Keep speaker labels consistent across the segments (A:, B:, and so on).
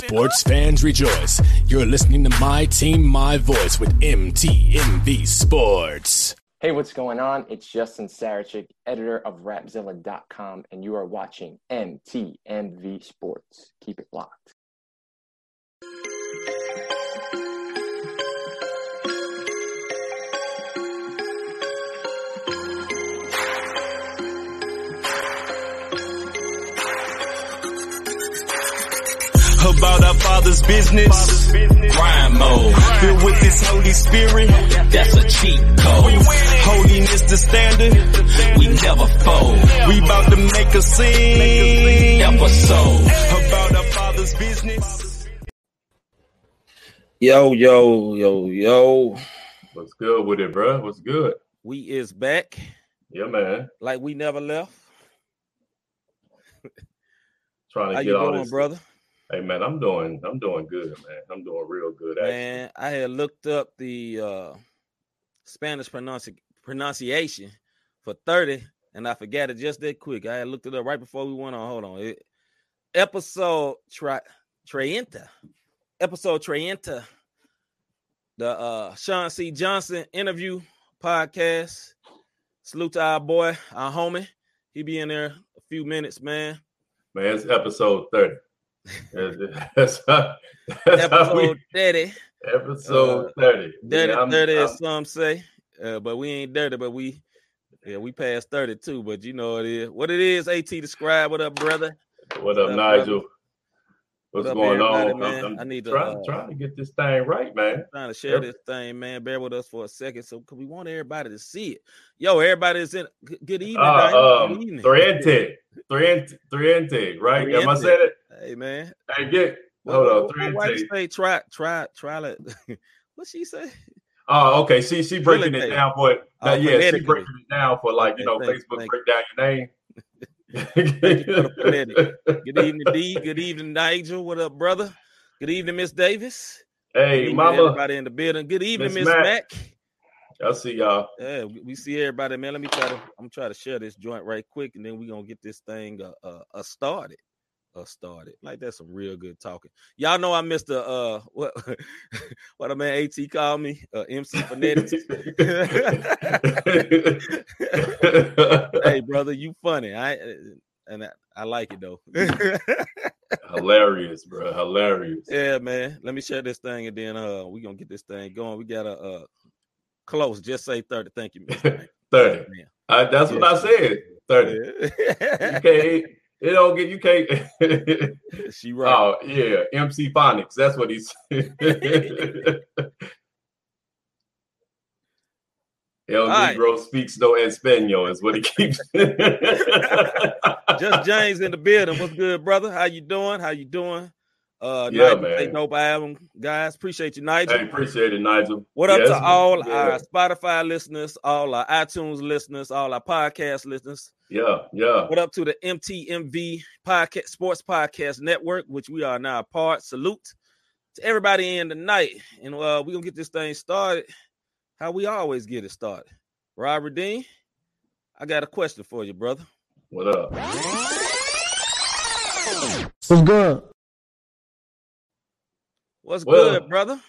A: Sports fans rejoice. You're listening to My Team, My Voice with MTMV Sports.
B: Hey, what's going on? It's Justin Sarachik, editor of Rapzilla.com, and you are watching MTMV Sports. Keep it locked.
C: About our Father's business. Grind mode, filled with His Holy Spirit. That's a cheat code. Holiness the standard. We never fold. We about to make a scene. Episode about our Father's business.
D: Yo, yo, yo, yo.
E: What's good with it, bro? What's good?
D: We is back.
E: Yeah, man.
D: Like we never left.
E: Trying to
D: How
E: get
D: you
E: all
D: doing,
E: this.
D: brother?
E: Hey, man, I'm doing, I'm doing good, man. I'm doing real good. Actually.
D: Man, I had looked up the uh Spanish pronunci- pronunciation for 30 and I forgot it just that quick. I had looked it up right before we went on. Hold on. It, episode tri- Treinta. Episode Treinta. The uh Sean C. Johnson interview podcast. Salute to our boy, our homie. He be in there a few minutes, man.
E: Man, it's episode 30. that's, how, that's how we,
D: Episode 30.
E: episode
D: uh,
E: 30.
D: Dirty,
E: Yeah, I'm-
D: 30
E: I'm-
D: as some say. Uh, but we ain't dirty, but we yeah, we passed 32, but you know what it is. What it is, AT describe what up, brother.
E: what up,
D: up,
E: Nigel?
D: What
E: What's
D: up,
E: going on?
D: man?
E: I'm, I'm
D: I need to,
E: trying,
D: uh,
E: trying to get this thing right, man.
D: Trying to share
E: Yep.
D: this thing, man. Bear with us for a second. So cause we want everybody to see it. Yo, everybody's in good, good evening.
E: Uh,
D: good
E: um,
D: evening.
E: Thriente, Thriente, Thriente, right? Am I saying it?
D: Hey man.
E: Hey, get hold
D: what,
E: on,
D: what my wife say try try try it. what she say?
E: Oh, okay. She she breaking it down for it.
D: Oh,
E: yeah, she breaking it down for like you know Facebook
D: thank
E: break down your name.
D: You for the phonetic. Good evening, D. Good evening, Nigel. What up, brother? Good evening, Miss Davis.
E: Hey,
D: evening,
E: mama,
D: everybody in the building. Good evening,
E: Miss Mac.
D: Mac.
E: I see y'all.
D: Yeah, we we see everybody, man. Let me try to. I'm try to share this joint right quick, and then we're gonna get this thing uh, uh, uh started. Uh, started like that's some real good talking. Y'all know I missed the uh what what a man At called me uh, MC phonetics. hey, brother, you funny. I and I, I like it though.
E: Hilarious, bro. Hilarious.
D: Yeah, man. Let me share this thing and then uh we gonna get this thing going. We got a uh close. Just say 30. Thank you, Mr.
E: 30.
D: Man.
E: I, that's what I said. 30. You
D: Yeah.
E: can't, it don't get, you can't.
D: she right.
E: oh, yeah. MC Phonics. That's what he said. El
D: right.
E: Negro speaks no Espanol, is what he keeps.
D: Just James in the building. What's good, brother? How you doing? How you doing? Uh
E: Yeah,
D: Nigel, say
E: man.
D: dope album, guys. Appreciate you, Nigel.
E: Hey, appreciate it, Nigel.
D: What up
E: Yes,
D: to all
E: yeah.
D: our Spotify listeners, all our iTunes listeners, all our podcast listeners?
E: Yeah, yeah.
D: What up to the MTMV podcast Sports Podcast Network, which we are now a part. Salute to everybody in tonight. And uh we're gonna get this thing started. How we always get it started. Robert Dean, I got a question for you, brother.
E: What up?
F: What's good?
D: What's
E: Well,
D: good, brother?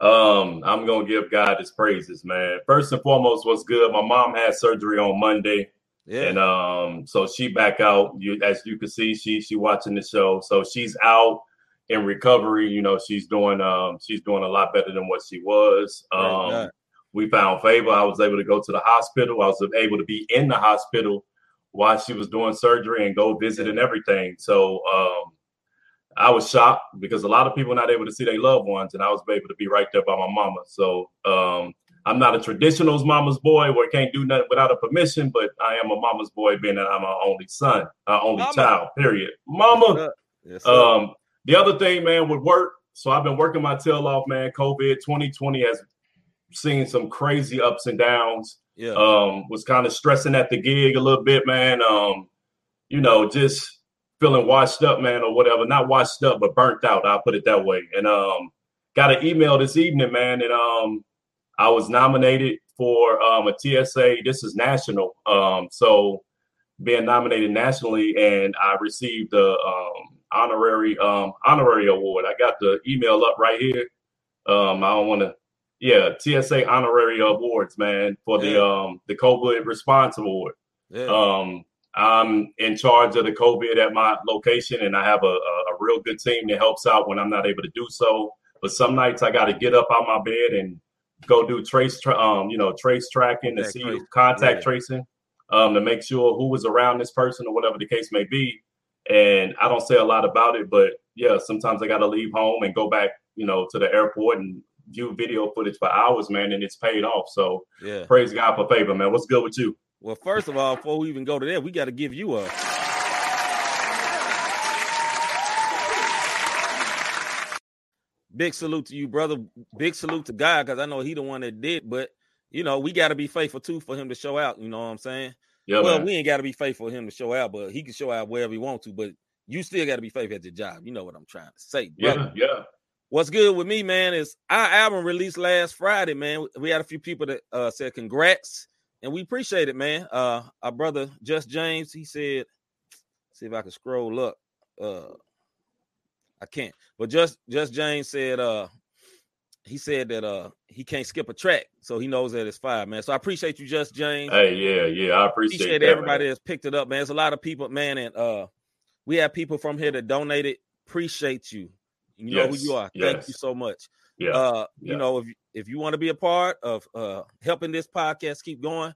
E: Um, I'm gonna give God his praises, man. First and foremost, what's good? My mom had surgery on Monday,
D: Yeah.
E: and um, so she back out. You as you can see, she she watching the show, so she's out in recovery. You know, she's doing um she's doing a lot better than what she was. Um, we found favor. I was able to go to the hospital. I was able to be in the hospital while she was doing surgery and go visit and everything. So um, I was shocked because a lot of people are not able to see their loved ones, and I was able to be right there by my mama. So um, I'm not a traditional mama's boy where I can't do nothing without a permission, but I am a mama's boy, being that I'm my only son, our only
D: Mama.
E: child. Period. Mama.
D: Yes.
E: Um, the other thing, man, would work. So I've been working my tail off, man. COVID 2020 has seen some crazy ups and downs.
D: yeah.
E: Um, was kind of stressing at the gig a little bit, man. Um, you know, just feeling washed up, man, or whatever. Not washed up, but burnt out. I'll put it that way. And um, got an email this evening, man, and um, I was nominated for um, a TSA. This is national. Um, so being nominated nationally, and I received the um, honorary um, honorary award. I got the email up right here. Um, I don't want to. Yeah, TSA honorary awards, man, for the um the COVID response award.
D: Yeah.
E: Um, I'm in charge of the COVID at my location, and I have a, a, real good team that helps out when I'm not able to do so. But some nights I got to get up out my bed and go do trace, tra- um, you know, trace tracking to see contact
D: yeah.
E: tracing, um, to make sure who was around this person or whatever the case may be. And I don't say a lot about it, but yeah, sometimes I got to leave home and go back, you know, to the airport and view video footage for hours, man, and it's paid off. So
D: yeah.
E: praise God for favor, man. What's good with you?
D: Well, first of all, before we even go to that, we got to give you a big salute to you, brother. Big salute to God, because I know he the one that did, but you know, we got to be faithful too for him to show out. You know what I'm saying?
E: Yeah,
D: well,
E: man.
D: we ain't got to be faithful for him to show out, but he can show out wherever he want to. But you still got to be faithful at your job. You know what I'm trying to say, brother.
E: yeah, yeah.
D: What's good with me, man, is our album released last Friday, man. We had a few people that uh, said congrats, and we appreciate it, man. Uh, our brother Just James, he said, see if I can scroll up. Uh, I can't, but just Just James said, uh, he said that uh he can't skip a track, so he knows that it's fire, man. So I appreciate you, Just James
E: Hey, yeah, yeah. I appreciate,
D: appreciate
E: that,
D: everybody
E: man.
D: that's picked it up, man. There's a lot of people, man, and uh we have people from here that donated. Appreciate you. You know who you are. Thank you so much.
E: Yeah,
D: Uh,
E: yeah.
D: you know, if if you want to be a part of uh helping this podcast keep going,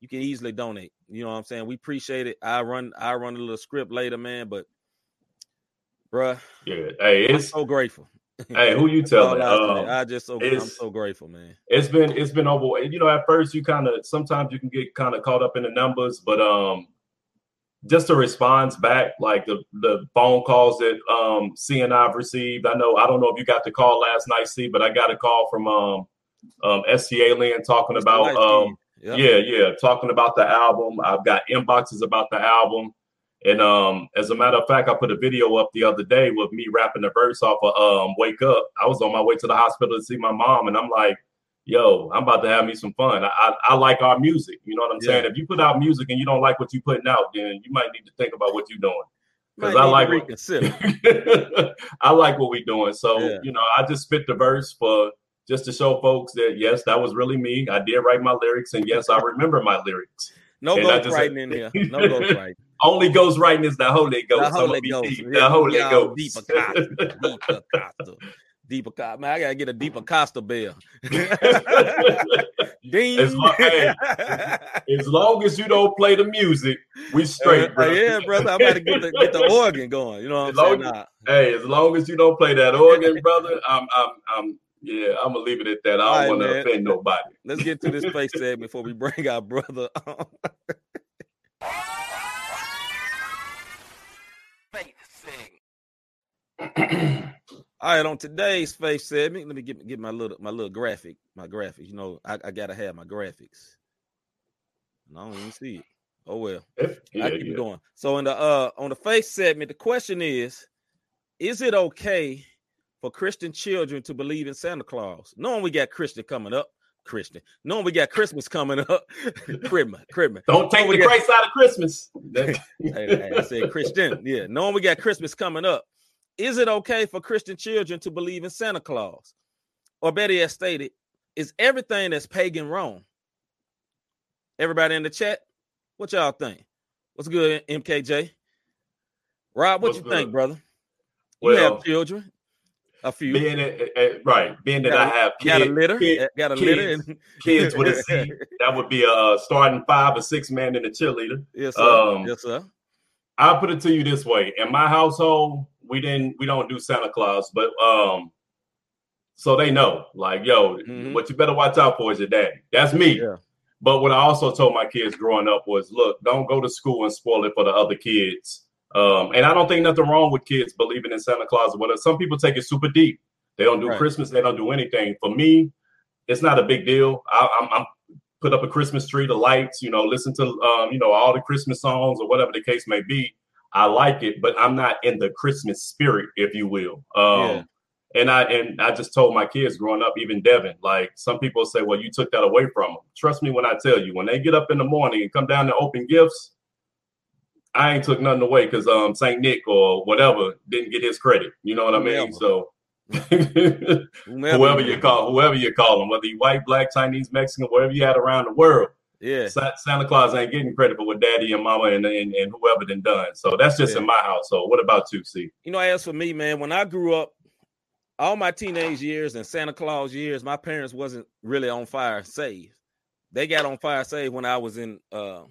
D: you can easily donate. You know what I'm saying? We appreciate it. I run I run a little script later, man, but bruh,
E: yeah. Hey,
D: I'm
E: it's
D: so grateful.
E: hey, who you telling?
D: I.
E: Um,
D: I just so I'm so grateful, man.
E: it's been it's been over. You know, at first you kind of sometimes you can get kind of caught up in the numbers, but um, just the response back, like the the phone calls that um C and I've received. I know I don't know if you got the call last night, C, but I got a call from um um SCA Lynn talking about um
D: yeah.
E: yeah, yeah, talking about the album. I've got inboxes about the album. And um, as a matter of fact, I put a video up the other day with me rapping the verse off of um Wake Up. I was on my way to the hospital to see my mom, and I'm like, yo, I'm about to have me some fun. I I, I like our music. You know what I'm
D: Yeah.
E: saying? If you put out music and you don't like what you're putting out, then you might need to think about what you're doing. Because I like what. I like what we're doing. So,
D: Yeah.
E: you know, I just spit the verse for just to show folks that yes, that was really me. I did write my lyrics, and yes, I remember my lyrics.
D: No
E: And
D: ghost
E: just-
D: writing in here. No ghost writing.
E: Only ghost writing is the Holy Ghost.
D: The Holy Ghost.
E: deep. The Holy
D: y'all
E: Ghost.
D: Deeper Costa. Deeper Costa. Man, I gotta get a deeper Costa bill. Ding.
E: As long- hey, as long as you don't play the music, we straight,
D: Uh,
E: bro.
D: yeah, brother. I'm about to get the, get the organ going. You know what
E: As
D: I'm saying?
E: as-
D: Nah.
E: Hey, as long as you don't play that organ, brother, I'm, I'm, I'm. Yeah, I'm gonna leave it at that. I don't want to
D: man.
E: offend nobody.
D: Let's get to this face segment before we bring our brother on. All right, on today's faith segment, let me get get my little my little graphic, my graphics. You know, I, I gotta have my graphics. And I don't even see it. Oh well.
E: Yeah,
D: I keep
E: yeah.
D: going. So in the uh on the faith segment, the question is: Is it okay for Christian children to believe in Santa Claus? Knowing we got Christian coming up, Christian. Knowing we got Christmas coming up, Christmas, Christmas.
E: Don't take
D: we
E: the
D: got-
E: Christ out of Christmas.
D: Hey, hey, I said Christian. Yeah, knowing we got Christmas coming up, is it okay for Christian children to believe in Santa Claus? Or better yet stated, is everything that's pagan wrong? Everybody in the chat, what y'all think? What's good, MKJ? Rob, what
E: What's
D: you think,
E: good?
D: brother? You
E: Well,
D: have children, a few.
E: being a, a- eh, eh, right, being that
D: Got
E: I have
D: got a litter,
E: kid-
D: eh, got a litter,
E: kids,
D: and
E: kids with a C, that would be a starting five or six man in the cheerleader.
D: yes, sir.
E: Um,
D: yes, sir.
E: I'll put it to you this way: in my household, we didn't, we don't do Santa Claus, but um, so they know, like, yo,
D: Mhm.
E: what you better watch out for is your daddy. That's me.
D: Yeah.
E: But what I also told my kids growing up was, look, don't go to school and spoil it for the other kids. Um, and I don't think nothing wrong with kids believing in Santa Claus or whatever. Some people take it super deep. They don't do
D: Right.
E: Christmas. They don't do anything. For me, it's not a big deal. I, I'm, I'm put up a Christmas tree, the lights, you know, listen to, um, you know, all the Christmas songs or whatever the case may be. I like it, but I'm not in the Christmas spirit, if you will. Um,
D: Yeah.
E: and I and I just told my kids growing up, even Devin, like some people say, well, you took that away from them. Trust me when I tell you, when they get up in the morning and come down to open gifts, I ain't took nothing away because um Saint Nick or whatever didn't get his credit. You know what I mean? So whoever you call, whoever you call them, whether you white, black, Chinese, Mexican, wherever you at around the world,
D: Yeah.
E: Santa Claus ain't getting credit for what Daddy and Mama and and, and whoever done done. So that's just
D: Yeah.
E: in my household. What about you, C?
D: You know, as for me, man, when I grew up, all my teenage years and Santa Claus years, my parents wasn't really on fire saved. They got on fire saved when I was in uh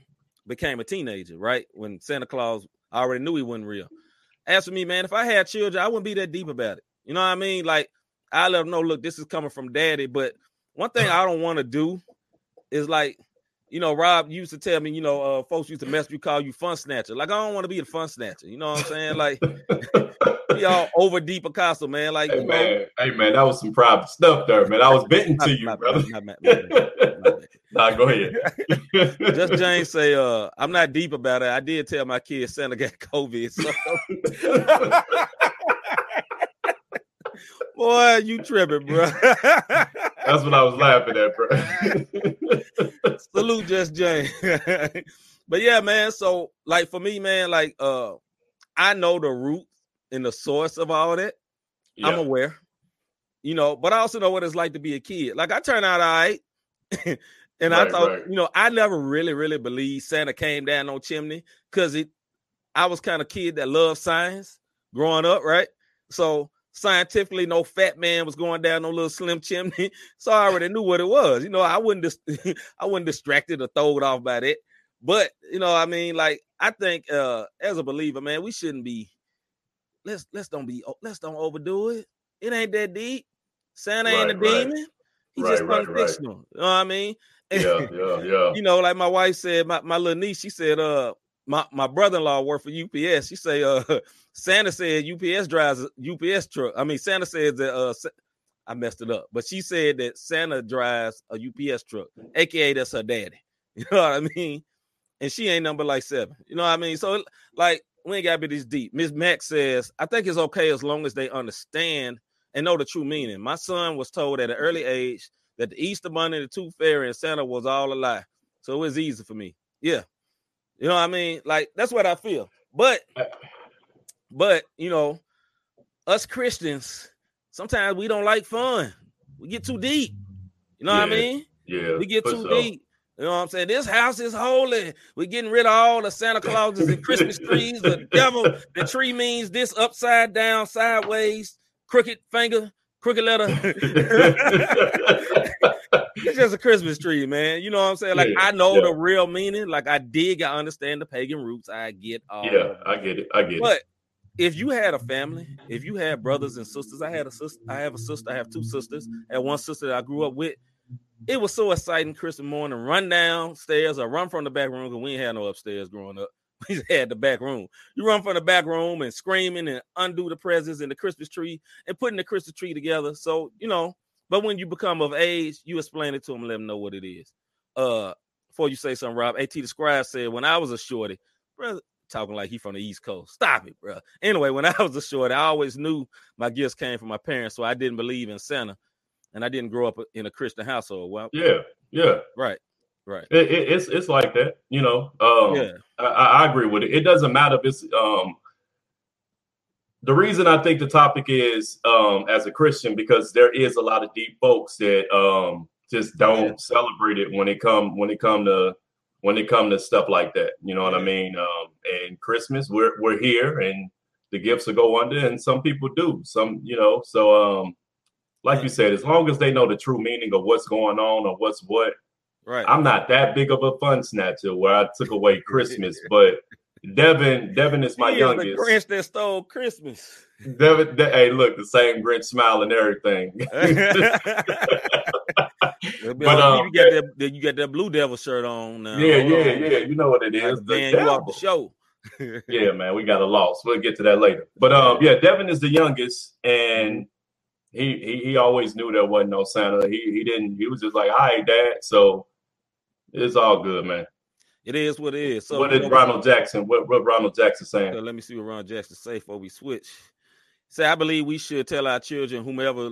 D: became a teenager, right? When Santa Claus I already knew he wasn't real. As for me, man, if I had children, I wouldn't be that deep about it. You know what I mean? Like I let them know, look, this is coming from daddy. But one thing I don't want to do is like, you know, Rob used to tell me, you know, uh, folks used to mess you, call you fun snatcher. Like, I don't want to be the fun snatcher. You know what I'm saying? Like, y'all over deep Picasso, man. Like,
E: Hey
D: know,
E: man, hey man, that was some private stuff there, man. I was bitten to you,
D: my-
E: brother.
D: my- my-
E: nah, go ahead.
D: Just James say, uh, I'm not deep about it. I did tell my kids Santa got COVID. So boy, you tripping, bro.
E: That's what I was laughing at, bro.
D: Salute just Jane. but yeah, man. So like for me, man, like uh I know the root and the source of all that. I'm aware. You know, but I also know what it's like to be a kid. Like I turned out all right. and I thought,
E: right.
D: you know, I never really, really believed Santa came down no chimney because it I was kind of kid that loved science growing up, right? So scientifically, no fat man was going down no little slim chimney. So I already knew what it was. You know, I wouldn't dis- I wasn't distracted or thrown off by that. But you know, I mean, like I think uh as a believer, man, we shouldn't be let's let's don't be let's don't overdo it. It ain't that deep. Santa ain't a
E: Right, right.
D: demon. He's
E: Right,
D: just
E: right, right.
D: unfictional. You know what I mean?
E: yeah, yeah, yeah.
D: you know, like my wife said, my, my little niece, she said, uh, my, my brother-in-law worked for UPS. She say, uh, Santa said UPS drives a UPS truck. I mean, Santa said that uh I messed it up, but she said that Santa drives a UPS truck, aka that's her daddy. You know what I mean? And she ain't number like seven. You know what I mean? So like we ain't gotta be this deep. Miss Max says, I think it's okay as long as they understand and know the true meaning. My son was told at an early age that the Easter Bunny, the Tooth Fairy, and Santa was all a lie. So it was easy for me. Yeah. You know what I mean? Like that's what I feel. But but you know, us Christians, sometimes we don't like fun. We get too deep. You know what I mean?
E: yeah.
D: We get too
E: sure.
D: deep. You know what I'm saying? This house is holy. We're getting rid of all the Santa Clauses and Christmas trees. The devil, the tree means this upside down, sideways, crooked finger, crooked letter. it's just a Christmas tree, man. You know what I'm saying? Like
E: Yeah,
D: I know
E: yeah.
D: the real meaning. Like I dig, I understand the pagan roots. I get all
E: yeah,
D: it.
E: I get it. I get it.
D: But if you had a family, if you had brothers and sisters, I had a sister, I have a sister, I have two sisters, and one sister that I grew up with. It was so exciting Christmas morning, run downstairs or run from the back room because we ain't had no upstairs growing up. We just had the back room. You run from the back room and screaming and undo the presents and the Christmas tree and putting the Christmas tree together. So, you know, but when you become of age, you explain it to them, let them know what it is. Uh, before you say something, Rob, AT the scribe said when I was a shorty, brother, talking like he from the East Coast. Stop it, bro. Anyway, when I was a short, I always knew my gifts came from my parents, so I didn't believe in Santa, and I didn't grow up in a Christian household. Well,
E: yeah, yeah.
D: right, right,
E: It, it, it's it's like that, you know. Um,
D: yeah,
E: I, I I agree with it. It doesn't matter if it's um the reason I think the topic is um as a Christian because there is a lot of deep folks that um just don't
D: Yeah.
E: celebrate it when it come when it come to when it come to stuff like that. You know what I mean? Um and Christmas we're we're here and the gifts will go under and some people do. Some, you know, so um like you said, as long as they know the true meaning of what's going on or what's what,
D: right.
E: I'm not that big of a fun snatcher where I took away Christmas, but Devin, Devin is my
D: He is
E: youngest.
D: the Grinch that stole Christmas.
E: Devin, De- hey, look, the same Grinch smile and everything.
D: but
E: um,
D: you got that, you got that Blue Devil shirt on now.
E: yeah,
D: Hold
E: yeah,
D: on.
E: yeah. You know what it is.
D: Like
E: is. The
D: you off the show.
E: yeah, man, we got a loss. We'll get to that later. But um, yeah, Devin is the youngest, and he he, he always knew there wasn't no Santa. He he didn't. He was just like, "All right, Dad." So it's all good, man.
D: It is what it is. So
E: what did Ronald Jackson? What what Ronald Jackson
D: So
E: saying?
D: let me see what Ron Jackson say before we switch. Say, I believe we should tell our children, whomever,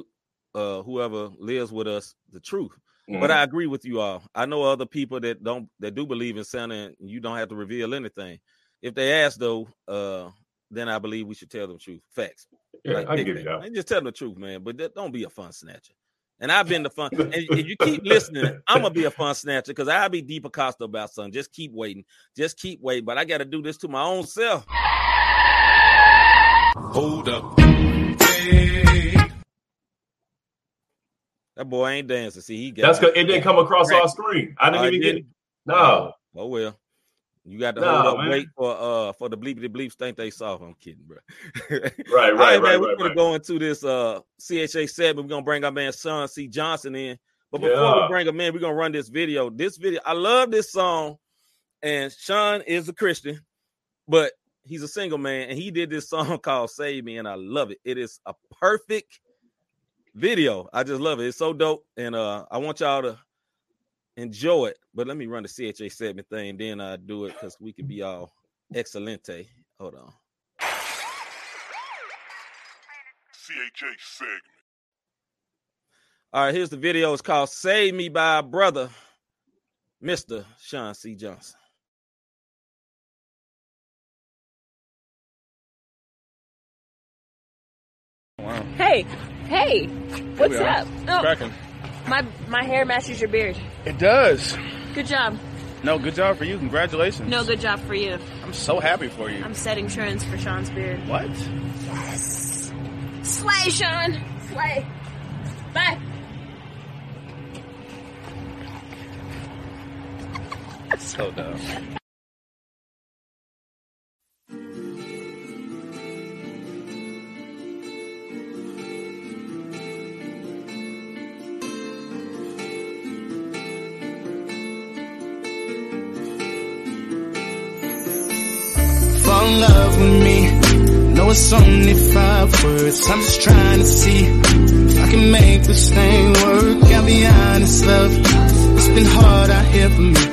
D: uh, whoever lives with us, the truth. But
E: Mhm.
D: I agree with you all. I know other people that don't that do believe in Santa, and you don't have to reveal anything. If they ask though, uh, then I believe we should tell them the truth. Facts.
E: Yeah,
D: Like,
E: I give you that.
D: And Just tell them the truth, man. But that- don't be a fun snatcher. And I've been the fun. And if you keep listening, I'm gonna be a fun snatcher because I'll be deep Acosta about something. Just keep waiting. Just keep waiting. But I got to do this to my own self.
C: Hold up. Hey.
D: That boy ain't dancing. See, he got
E: That's because it didn't come across our screen. I didn't
D: Oh,
E: even get.
D: didn't?
E: Oh, no,
D: Oh well. You got to
E: Nah,
D: hold up,
E: man.
D: wait for uh for the bleepity bleeps think they soft. I'm kidding, bro.
E: right,
D: All
E: right,
D: right,
E: right,
D: man. We're
E: right,
D: gonna
E: right.
D: go into this uh CHA segment. We're gonna bring our man Sean C. Johnson in. But before
E: Yeah.
D: we bring him in, we're gonna run this video. This video, I love this song, and Sean is a Christian, but he's a single man, and he did this song called Save Me, and I love it. It is a perfect video. I just love it. It's so dope. And uh I want y'all to enjoy it. But let me run the CHA segment thing, then I do it because we can be all excelente. Hold on.
F: CHA segment.
D: All right, here's the video. It's called Save Me by Brother, Mr. Sean C. Johnson. Wow.
G: Hey, hey, what's up? Oh,
H: Cracking.
G: My my hair matches your beard.
H: It does.
G: Good job.
H: No, good job for you. Congratulations.
G: No, good job for you.
H: I'm so happy for you.
G: I'm setting trends for Sean's beard.
H: What?
G: Yes. Slay, Sean. Slay. Bye.
H: So dumb.
I: In love with me. Know it's only five words. I'm just trying to see if I can make this thing work. I'll be honest, love. It's been hard out here for me.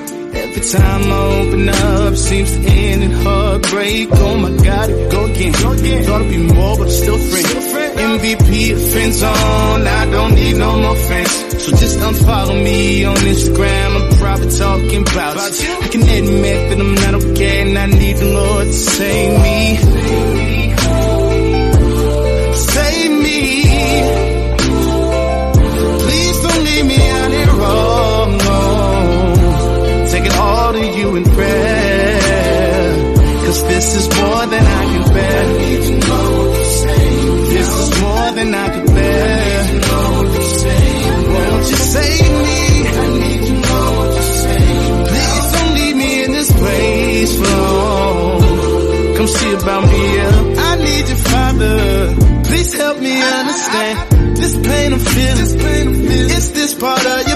I: Every time I open up, seems to end in heartbreak. Oh my God, here we go again. Thought it'd be more, but I'm still free. MVP of friend zone. I don't need no more friends. So just unfollow me on Instagram. I'm probably talking about you. I can admit that I'm not okay, and I need the Lord to save me. Save me. Please don't leave me out here alone. Take it all to you in prayer. Cause this is more than I can bear. This is more than I can bear. Won't you save me? Please don't leave me in this place for long. Come see about me, yeah. I need your father. Please help me understand this pain I'm feeling. Is this part of your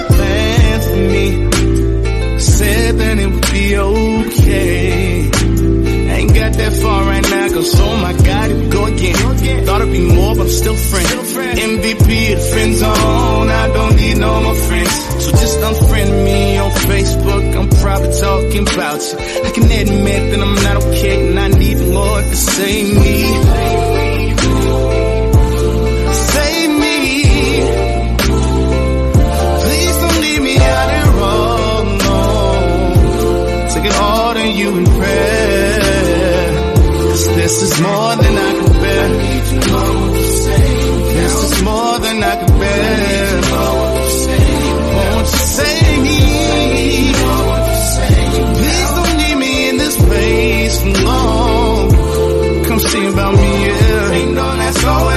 I: far right now, cause oh my god, we go again. Thought it'd be more, but I'm still friends. MVP of friend zone, I don't need no more friends. So just unfriend me on Facebook, I'm probably talking about you. I can admit that I'm not okay, and I need Lord to save me. This is more than I can bear. This is more than I can bear. Won't you save me? Please don't leave me in this place for long. Come see about me, yeah. Ain't no that's always,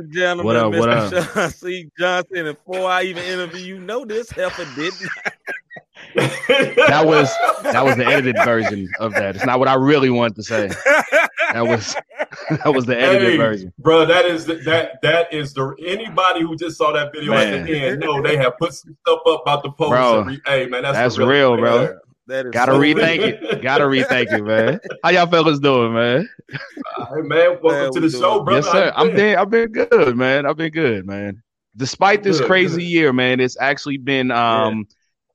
I: and
D: gentlemen,
J: What up,
D: Mr.
J: what up?
D: Sean C. Johnson. And before I even interview you, know this heifer did not.
J: That was that was the edited version of that. It's not what I really wanted to say. That was that was the edited
E: Hey,
J: version.
E: bro, that is the, that that is the anybody who just saw that video at
J: Man.
E: the end. No, they have put some stuff up about the post.
J: Bro,
E: and hey man, that's,
J: That's
E: the
J: real, bro.
E: There.
D: That is
J: Gotta
D: so
J: rethink it. Gotta rethink it, man. How y'all fellas doing, man?
E: Hey man, welcome
D: Man,
E: to
D: we
E: the show,
D: doing-
E: brother.
J: yes, sir. I'm
E: been?
J: been I've been good, man. I've been good, man. Despite this
E: Good,
J: crazy
E: good.
J: year, man, it's actually been um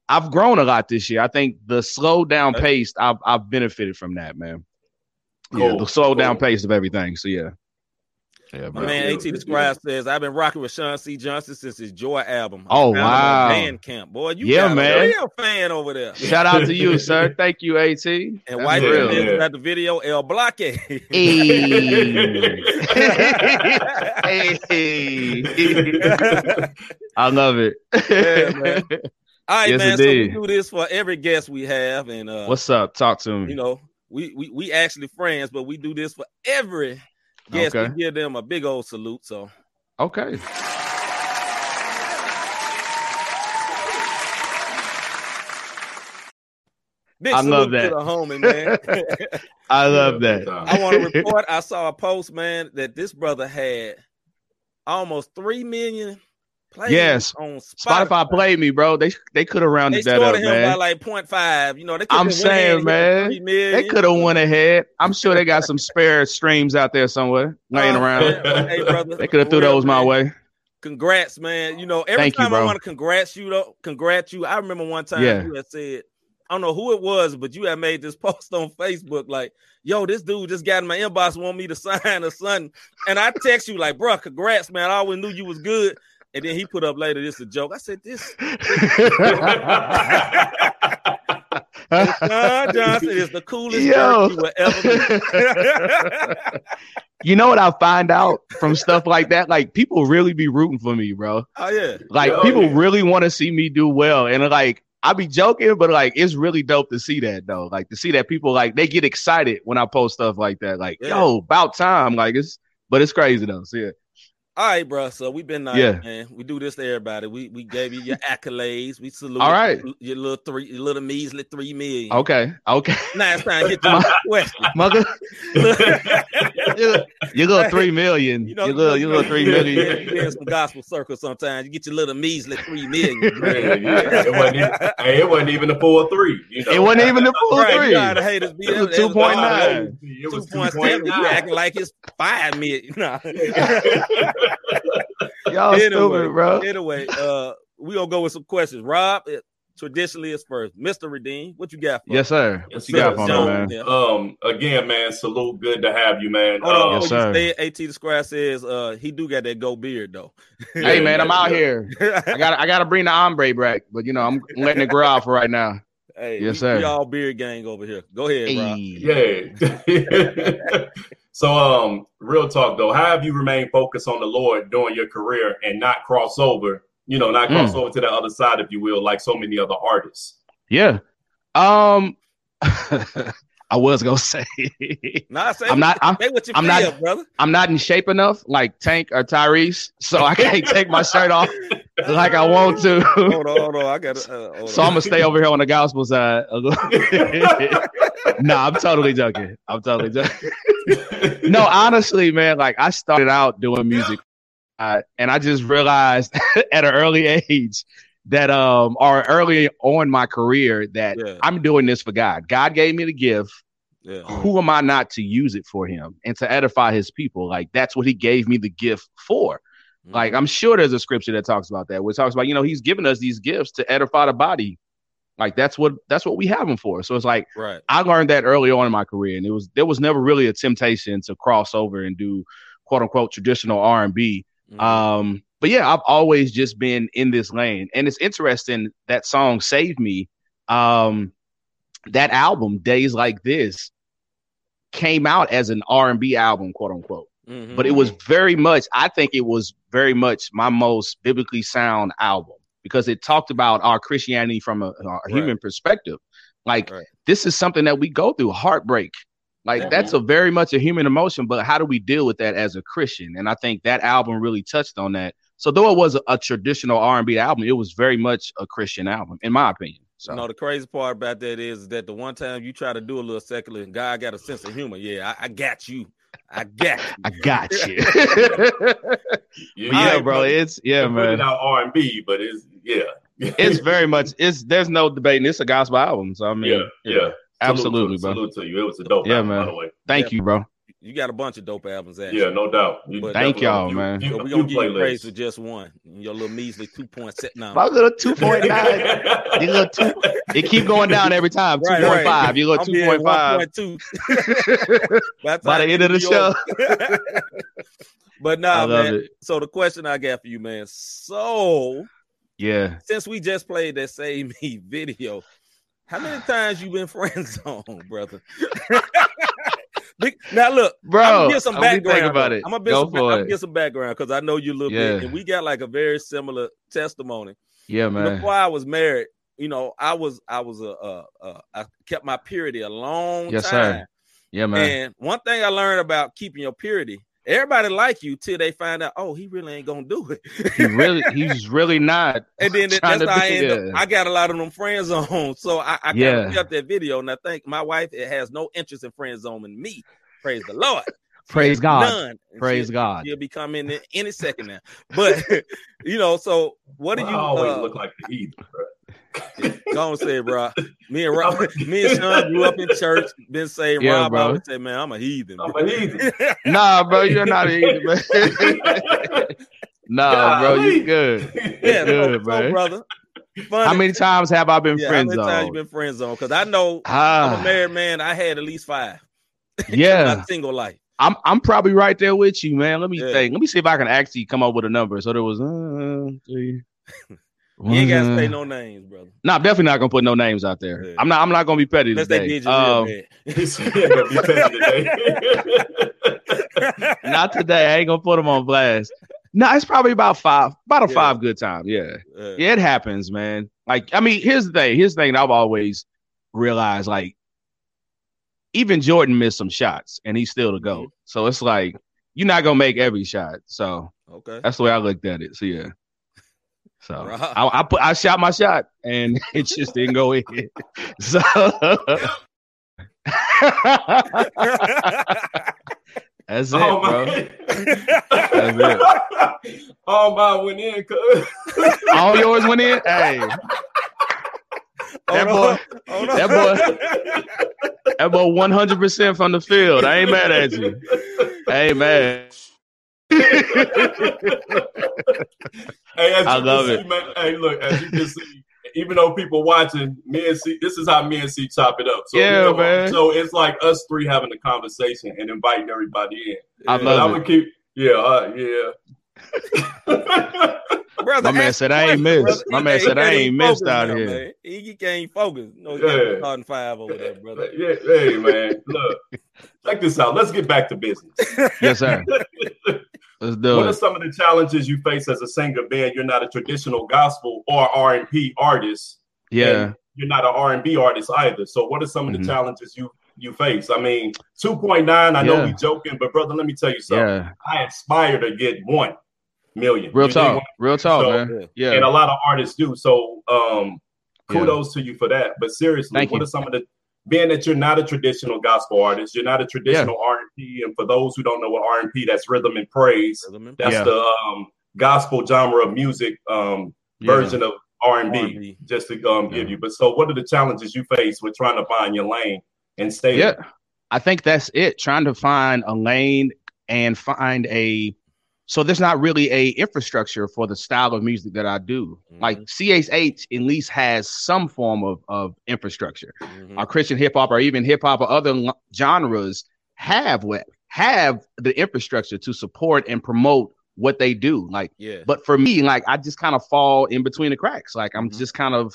J: I've grown a lot this year. I think the slow down pace, I've I've benefited from that, man. Yeah, the slow down pace of everything. So yeah. Yeah,
D: My
J: man.
D: man AT
E: yeah.
D: Describe says I've been rocking with Sean C. Johnson since his Joy album.
J: Oh,
D: I found him
J: wow.
D: on Bandcamp, boy. You
J: Yeah,
D: got
J: man.
D: a real fan over there.
J: Shout out to you, sir. Thank you, AT.
D: And
J: That's
D: white
J: real.
E: Yeah.
D: man got the video El Bloque.
J: Hey. hey. I love it.
D: Yeah, man. All right,
J: Yes,
D: man. So we do this for every guest we have, and uh,
J: What's up? Talk to me.
D: you know, we, we we actually friends, but we do this for every guest.
J: Okay.
D: We give them a big old salute. So
J: Okay.
D: big
J: I love that.
D: to the homie, man.
J: I love that.
D: I want to report. I saw a post, man, that this brother had almost three million
J: Yes.
D: on Spotify.
J: Spotify played me, bro. They they could have
D: They
J: rounded that up,
D: him by
J: man.
D: like 0.5. You know, they
J: I'm
D: could've went ahead
J: saying,
D: and hit the
J: man. They could have went ahead. I'm sure they got some spare streams out there somewhere laying
D: Uh,
J: around.
D: hey, brother,
J: They could have threw
D: real,
J: those my
D: man.
J: way.
D: Congrats, man. You know, every
J: Thank you,
D: time I want to congrats you, though, congrats you. I remember one time
J: Yeah.
D: you had said, I don't know who it was, but you had made this post on Facebook like, yo, this dude just got in my inbox, want me to sign or something. And I text you like, bro, congrats, man. I always knew you was good. And then he put up later, this a joke. I said, this Sean Johnson is the coolest
J: Yo.
D: you will ever
J: you know what I find out from stuff like that? Like people really be rooting for me, bro.
D: oh, yeah.
J: Like
E: Yeah,
J: people
E: yeah.
J: really want to see me do well, and like I be joking, but like it's really dope to see that though. Like to see that people like they get excited when I post stuff like that. Like
D: Yeah.
J: yo, about time. Like it's, but it's crazy though. So yeah,
D: All right, bro. So we've been nice,
J: Yeah.
D: man. We do this to everybody. We we gave you your accolades. We salute
J: All right.
D: your little three, your little measly three million.
J: okay, okay,
D: Now it's time to you with a question.
J: mother, you little three million,
D: You know,
J: you little, you little three
D: you
J: million.
D: in some gospel circles sometimes. You get your little measly three million.
E: Yeah, yeah. It wasn't even, hey, it wasn't even a full three. You know?
J: It wasn't even the full
D: right,
J: three.
D: you know how the haters be.
J: It was
D: They- they
J: 2.9.
E: It
D: Two
E: was
D: point seven. You acting like it's five million. Nah.
J: Y'all
D: anyway,
J: stupid, bro.
D: Anyway, uh, we gonna go with some questions. Rob, it, traditionally is first. Mister Redeem, what you got? For
J: Yes, sir.
E: Yes,
J: What you got
E: sir.
J: for me, man?
D: Yeah.
E: Um, again, man, salute. Good to have you, man.
D: Hold on,
E: Um,
J: Yes, sir.
D: you say it, AT the Square says uh he do got that go beard though.
J: Hey, man, I'm out here. I got, I got to bring the ombre back, but you know, I'm letting it grow out for right now.
D: hey,
J: Yes,
D: we,
J: sir.
D: we all beard gang over here. Go ahead, Rob.
J: Hey.
E: Yeah. so, um, real talk though, how have you remained focused on the Lord during your career and not cross over? You know, not cross
J: Mm.
E: over to the other side, if you will, like so many other artists.
J: Yeah. Um, I was gonna say
D: Nah, say
J: I'm not. I'm,
D: say what you
J: I'm
D: feel,
J: not-
D: brother.
J: I'm not in shape enough, like Tank or Tyrese, so I can't take my shirt off like I want to.
D: Hold on, hold on. I got uh,
J: So I'm gonna stay over here on the gospel side. a nah, I'm totally joking. I'm totally joking. no, honestly, man, like I started out doing music, and I just realized at an early age that, um, or early on my career that
D: Yeah.
J: I'm doing this for God. God gave me the gift.
D: Yeah.
J: Who am I not to use it for Him and to edify His people? Like that's what He gave me the gift for. Like
D: Mm-hmm.
J: I'm sure there's a scripture that talks about that. which talks about, you know, He's given us these gifts to edify the body. Like that's what that's what we have them for. So it's like
D: right.
J: I learned that early on in my career, and it was there was never really a temptation to cross over and do quote unquote traditional R and B.
D: Mhm.
J: Um, but yeah, I've always just been in this lane, and it's interesting that song "Save Me." Um, that album, "Days Like This," came out as an R and B album, quote unquote.
D: Mhm.
J: But it was very much, I think it was very much my most biblically sound album because it talked about our Christianity from a, a human perspective. Like
D: Right.
J: this is something that we go through, heartbreak, Like
B: Yeah.
J: that's a very much a human emotion, but how do we deal with that as a Christian? And I think that album really touched on that. So though it was a, a traditional R and B album, it was very much a Christian album, in my opinion. So
D: You know, the crazy part about that is that the one time you try to do a little secular, and God got a sense of humor. Yeah, I, I got you. I got you.
J: I got you.
E: Yeah,
J: But yeah,
E: you
J: bro, it's yeah,
E: you put
J: man.
E: it out R and B, but it's yeah,
J: It's very much it's there's no debating. It's a gospel album. So I mean,
E: yeah, yeah.
J: Absolutely,
E: salute,
J: bro.
E: Salute to you. It was a dope
J: Yeah,
E: album,
J: man.
E: by the way.
J: Thank you, bro.
D: You got a bunch of dope albums, actually.
E: Yeah, no doubt. You
J: Thank y'all,
E: a few-
J: man.
E: few-
D: So we're
E: few
D: gonna give you praise for just one. Your little measly two point set now.
J: My little two point nine. You little two. It keep going down every time. Two point
D: right.
J: five. You go
D: I'm
J: two
D: being
J: point five.
D: 1.2. By
J: By the end of the show.
D: but nah, man.
J: it.
D: So the question I got for you, man. So
J: Yeah.
D: since we just played that Save Me video, how many times you been friend zone, brother? Now look,
J: Bro,
D: I'm gonna get some uh,
J: let me think
D: background.
J: about it.
D: I'm gonna,
J: Go
D: some, I'm gonna get some background because I know you a little
J: Yeah.
D: bit, and we got like a very similar testimony.
J: Yeah, man.
D: Before I was married, you know, I was I was a, a, a I kept my purity a long
J: Yes,
D: time.
J: sir. Yeah, man.
D: And one thing I learned about keeping your purity, everybody like you till they find out, oh, he really ain't gonna do it.
J: He really, he's really not.
D: and then that- that's how I end up. I got a lot of them friend zone, so I, I
J: Yeah.
D: kind of kept that video, and I think my wife it has no interest in friend zoning me. Praise the Lord.
J: Praise God.
D: None.
J: Praise
D: she'll-
J: God.
D: She'll be coming in any second now. But you know, so what do
E: I
D: you
E: always
D: uh,
E: look like the heathen, bro.
D: Go on say, bro. Me and Rob, me and Sean grew up in church. Been saying
J: Yeah,
D: Rob
J: bro.
D: always say, "Man, I'm a heathen."
E: I'm a heathen.
J: Nah, bro, you're not eating, man. nah, bro, you
E: Golly.
J: good.
D: yeah, so,
J: Good,
D: so,
J: man.
D: brother. Funny.
J: How many times have I been
D: yeah,
J: friend
D: how many times you
J: zoned?
D: been friend zone? Because I know I'm a
J: Ah,
D: married man. I had at least five.
J: yeah.
D: My single life.
J: I'm I'm probably right there with you, man. Let me
D: Yeah.
J: think. Let me see if I can actually come up with a number. So there was uh, three.
D: You ain't got to say no names, brother.
J: No, I'm definitely not gonna put no names out there.
D: Yeah.
J: I'm not. I'm not gonna be petty
D: Unless they
J: today.
D: did you
J: Um,
D: real
E: He said, "Yeah, gonna be petty today."
J: not today. I ain't gonna put them on blast. No, it's probably about five. About a
D: Yeah.
J: five good time. Yeah. Yeah, it happens, man. Like, I mean, here's the thing. Here's the thing that I've always realized. Like, even Jordan missed some shots, and he's still the
D: Mm-hmm.
J: goat. So it's like you're not gonna make every shot. So
D: Okay.
J: that's the way I looked at it. So yeah. So I, I put I shot my shot, and it just didn't go in. So. That's it,
E: oh
J: bro. That's
E: All mine went in.
J: All yours went in. Hey, that boy, that boy, that boy, one hundred percent from the field. I ain't mad at you. Hey man,
E: Hey, as
J: I
E: you can
J: love
E: see,
J: it.
E: Man, hey, look, as you can see, even though people watching, me and C, this is how me and C chop it up. So,
J: Yeah,
E: you know,
J: man.
E: So it's like us three having a conversation and inviting everybody in.
J: I
E: But I'm
J: love
E: gonna
J: it.
E: keep, yeah, uh, yeah.
D: brother,
J: My man said I ain't missed. My man said I ain't missed out
D: now,
J: here.
D: man. He, he can't focus. No, he got
E: Yeah.
D: starting five over there, brother.
E: yeah, hey man, look, check this out. Let's get back to business.
J: Yes, sir. Let's do
E: What are some of the challenges you face as a singer, being you're not a traditional gospel or R and B artist?
J: Yeah,
E: you're not an R and B artist either. So, what are some of
J: Mhm.
E: the challenges you you face? I mean, two point nine. I know
J: Yeah.
E: we joking, but brother, let me tell you something.
J: yeah.
E: I aspire to get one million.
J: Real
E: You
J: talk. Real talk,
E: So-
J: man. Yeah, and
E: a lot of artists do. So, um,
J: Yeah.
E: kudos to you for that. But seriously,
J: Thank
E: what
J: you.
E: are some of the being that you're not a traditional gospel artist, you're not a traditional R and P, and for those who don't know what R and P, that's rhythm and praise.
D: Rhythm and
E: That's
J: Yeah.
E: the um, gospel genre of music um,
J: Yeah.
E: version of R and B.
D: R&B.
E: Just to um, give you. But so, what are the challenges you face with trying to find your lane and stay?
J: Yeah, I think that's it. Trying to find a lane and find a. So there's not really a infrastructure for the style of music that I do. Like CHH at least has some form of of infrastructure.
D: Mhm.
J: Our Christian hip hop or even hip hop or other l- genres have what have the infrastructure to support and promote what they do. Like
D: Yeah.
J: but for me, like I just kind of fall in between the cracks. Like I'm
D: Mhm.
J: just kind of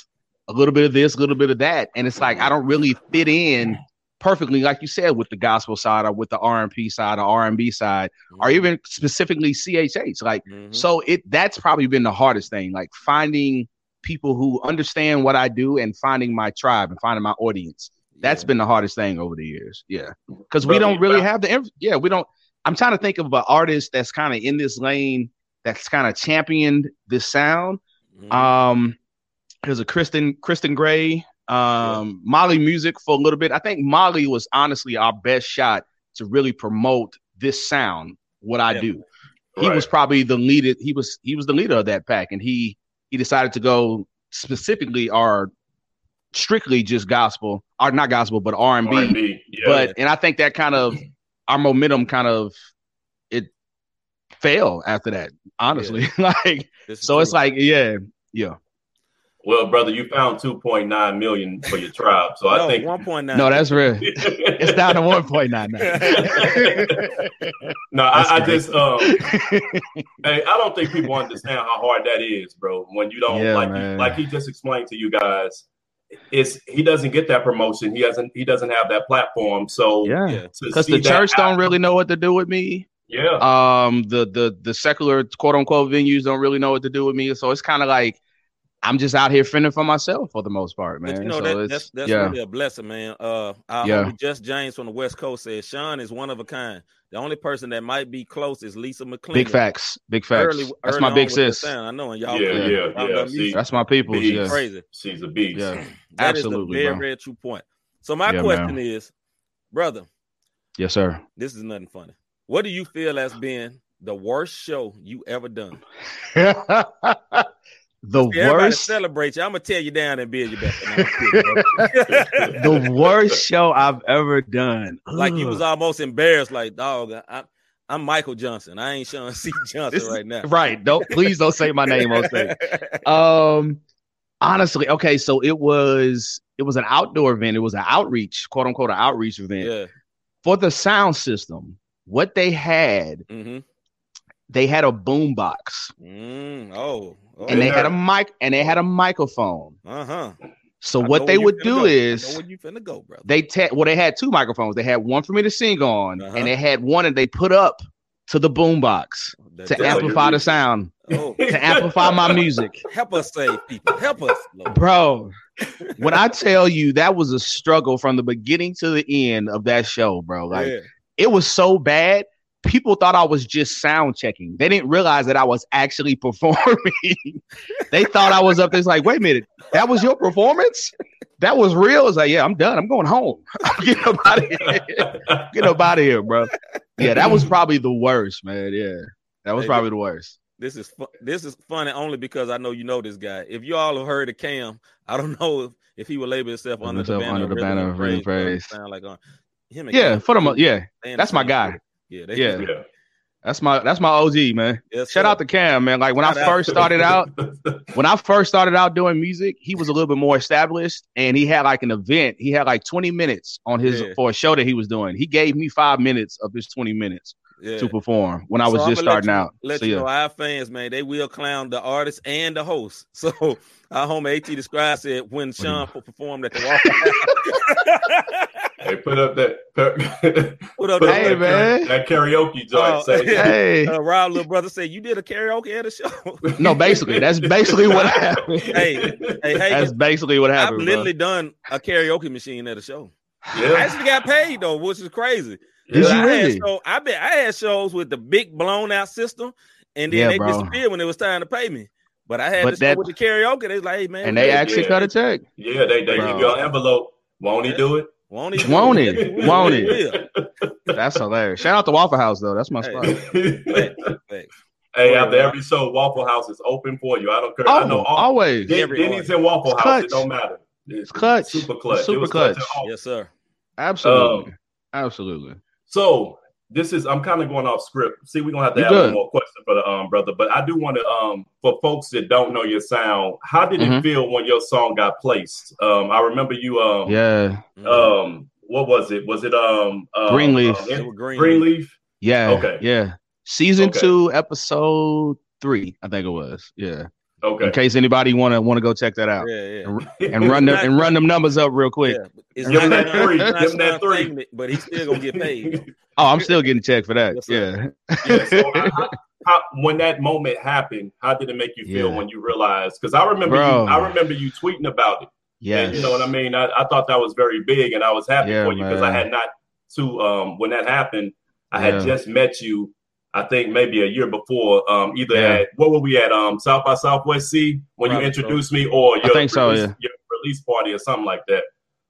J: a little bit of this, a little bit of that, and it's like I don't really fit in perfectly, like you said, with the gospel side or with the R and P side or R and B side, or even specifically CHH. Like
D: Mhm.
J: so, it that's probably been the hardest thing. Like finding people who understand what I do and finding my tribe and finding my audience. That's
D: Yeah.
J: been the hardest thing over the years. Yeah, because we don't really
E: found-
J: have the. Yeah, we don't. I'm trying to think of an artist that's kind of in this lane that's kind of championed this sound.
D: Mhm.
J: Um, there's a Kristen Kristen Gray, um, Mali Music for a little bit. I think Mali was honestly our best shot to really promote this sound. What I
D: Yeah.
J: do. He
E: Right.
J: was probably the leader. He was he was the leader of that pack, and he he decided to go specifically or strictly just gospel, or not gospel, but R and B. But and I think that kind of our momentum kind of it fell after that. Honestly, like
D: This is
J: so it's like yeah, yeah.
E: Well, brother, you found 2.9 million for your tribe, so I think
D: one point nine.
J: No, that's real. It's down to one point nine nine.
E: no, I, I just um, hey, I don't think people understand how hard that is, bro. When you don't
J: Yeah,
E: like,
J: man.
E: like he just explained to you guys, it's he doesn't get that promotion. He hasn't. He doesn't have that platform. So
J: Yeah,
D: Yeah.
J: because the church don't really know what to do with me.
E: Yeah,
J: Um, the the the secular quote unquote venues don't really know what to do with me. So it's kind of like I'm just out here fending for myself for the most part, man.
D: But you know
J: so
D: that,
J: it's
D: that's that's
J: yeah,
D: really a blessing, man. Uh, our
J: Yeah.
D: Just James from the West Coast says Sean is one of a kind. The only person that might be close is Lisa McClendon.
J: big facts, big facts.
D: Early,
J: that's
D: early
J: my big sis.
D: I know, and y'all
E: Yeah,
D: play
E: yeah,
D: around
E: yeah. See.
J: That's my people.
E: Beast.
J: Yeah,
D: crazy.
E: she's a beast.
J: yeah,
D: That is
J: absolutely,
D: a very,
J: bro.
D: very true point. So my
J: Yeah,
D: question
J: man.
D: is, brother,
J: yes, sir.
D: this is nothing funny. What do you feel has been the worst show you ever done?
J: the
D: everybody
J: worst,
D: celebrate you. I'm gonna tear you down and build you back. No, I'm kidding, bro.
J: the worst show I've ever done.
D: like you was almost embarrassed, like dog. I, I'm Michael Johnson. I ain't Sean C. Johnson
J: This
D: right now.
J: right. Don't please don't say my name on stage. Um, honestly, okay, so it was it was an outdoor event. It was an outreach, quote unquote, an outreach event
D: yeah.
J: for the sound system. What they had,
D: Mm-hmm.
J: They had a boom box,
D: Mm, oh. oh.
J: and they
E: Yeah.
J: had a mic, and they had a microphone.
D: Uh huh.
J: So what they would do
D: I know
J: is
D: where you finna go, brother.
J: they te- well, they had two microphones. They had one for me to sing on,
D: Uh-huh.
J: and they had one that they put up to the boom box
D: The
J: to amplify the sound,
D: Oh,
J: to amplify my music.
D: help us save people. Help us, Lord.
J: bro. When I tell you that was a struggle from the beginning to the end of that show, bro. Like
D: yeah.
J: it was so bad. People thought I was just sound checking. They didn't realize that I was actually performing. they thought I was up there. It's like, wait a minute, that was your performance? That was real. It's like, yeah, I'm done. I'm going home. Getting up out of here. Get up out of here, bro. Yeah, that was probably the worst, man. Yeah, that was probably the worst.
D: This is fu- this is funny only because I know you know this guy. If you all have heard of Cam, I don't know if, if he would label himself under the banner
J: under
D: of
J: the banner
D: and
J: of
D: praise,
J: praise.
D: Sound like uh, him.
J: Yeah,
D: Cam,
J: for the mo- yeah,
D: they in the
J: that's my guy.
D: Group. Yeah, they,
J: Yeah.
E: yeah.
J: That's my that's my OG, man.
D: Yes,
J: Shout
D: sir.
J: out to Cam, man. Like when
D: Shout
J: I
D: out.
J: first started out, when I first started out doing music, he was a little bit more established, and he had like an event. He had like 20 minutes on his
D: Yeah.
J: for a show that he was doing. He gave me five minutes of his 20 minutes
D: yeah.
J: to perform when I was
D: So
J: just
D: I'ma let
J: starting
D: you-
J: out.
D: Let
J: So
D: you
J: yeah,
D: know, our fans, man, they will clown the artist and the host. So our homie AT Describe said when Sean performed at the Waffle
E: Hey, put up that put,
D: Put up
E: up
D: that-
J: Hey,
E: that,
J: man.
E: that karaoke joint.
D: Oh,
E: say,
J: hey,
D: uh, Rob, little brother, said you did a karaoke at a show.
J: no, basically that's basically what happened.
D: hey, hey, hey,
J: that's basically what happened.
D: I've
J: happened. bro.
D: literally done a karaoke machine at a show. I actually got paid though, which is crazy.
J: Did you
D: I
J: really?
D: Had show, I bet I had shows with the big blown out system, and then
J: Yeah,
D: they
J: bro.
D: disappeared when it was time to pay me. But I had
J: But
D: the show
J: that-
D: with the karaoke. They was like, "Hey man,
J: and they actually cut a check.
E: yeah. They they
J: Bro.
E: give you an envelope. Won't he do it?
D: Won't he?
J: Won't
D: do
J: he?
D: Will.
J: Won't
D: Yes,
J: he? That's hilarious. Shout out to Waffle House though. That's my
D: Hey.
J: spot.
E: hey,
D: Facts.
E: after every show, Waffle House is open for you. I don't care. I know
J: Oh,
E: all,
J: always.
E: Den- Denny's and Waffle
J: It's
E: House.
J: clutch.
E: It don't matter. It's
J: clutch.
E: Super clutch.
J: Super
E: it
J: clutch.
E: clutch.
D: Yes, sir.
J: Absolutely,
E: Um,
J: absolutely.
E: So this is I'm kind of going off script. See, we're gonna have to
J: You
E: have
J: good.
E: one more question for the um brother, but I do want to um for folks that don't know your sound, how did it
J: Mhm.
E: feel when your song got placed? Um, I remember you um
J: Yeah,
E: um what was it? Was it um, um
J: Greenleaf.
E: um,
D: They green.
E: Greenleaf?
J: yeah,
E: Okay.
J: yeah. Season
E: Okay.
J: two, episode three, I think it was. Yeah. In case anybody wanna wanna go check that out
D: Yeah, yeah.
J: and run them and run them numbers up real quick.
D: Yeah, but it's
E: Give him
D: not
E: that three.
D: not
E: Give him that three.
D: taking but he's still gonna get paid.
J: Oh, I'm still getting checked for that.
D: Yes,
J: yeah.
E: yeah, so how, how, when that moment happened, how did it make you feel
J: Yeah.
E: when you realized? Because I remember
J: Bro.
E: you, I remember you tweeting about it.
J: Yeah,
E: you know what I mean. I, I thought that was very big, and I was happy
J: Yeah,
E: for you because I had not to um when that happened. I had just met you. I think maybe a year before. Um, either
J: Yeah.
E: at what were we at? Um, South by Southwest C when
D: Probably
E: you introduced me, or
J: I
E: your
J: think so,
E: release,
J: yeah.
E: your release party or something like that.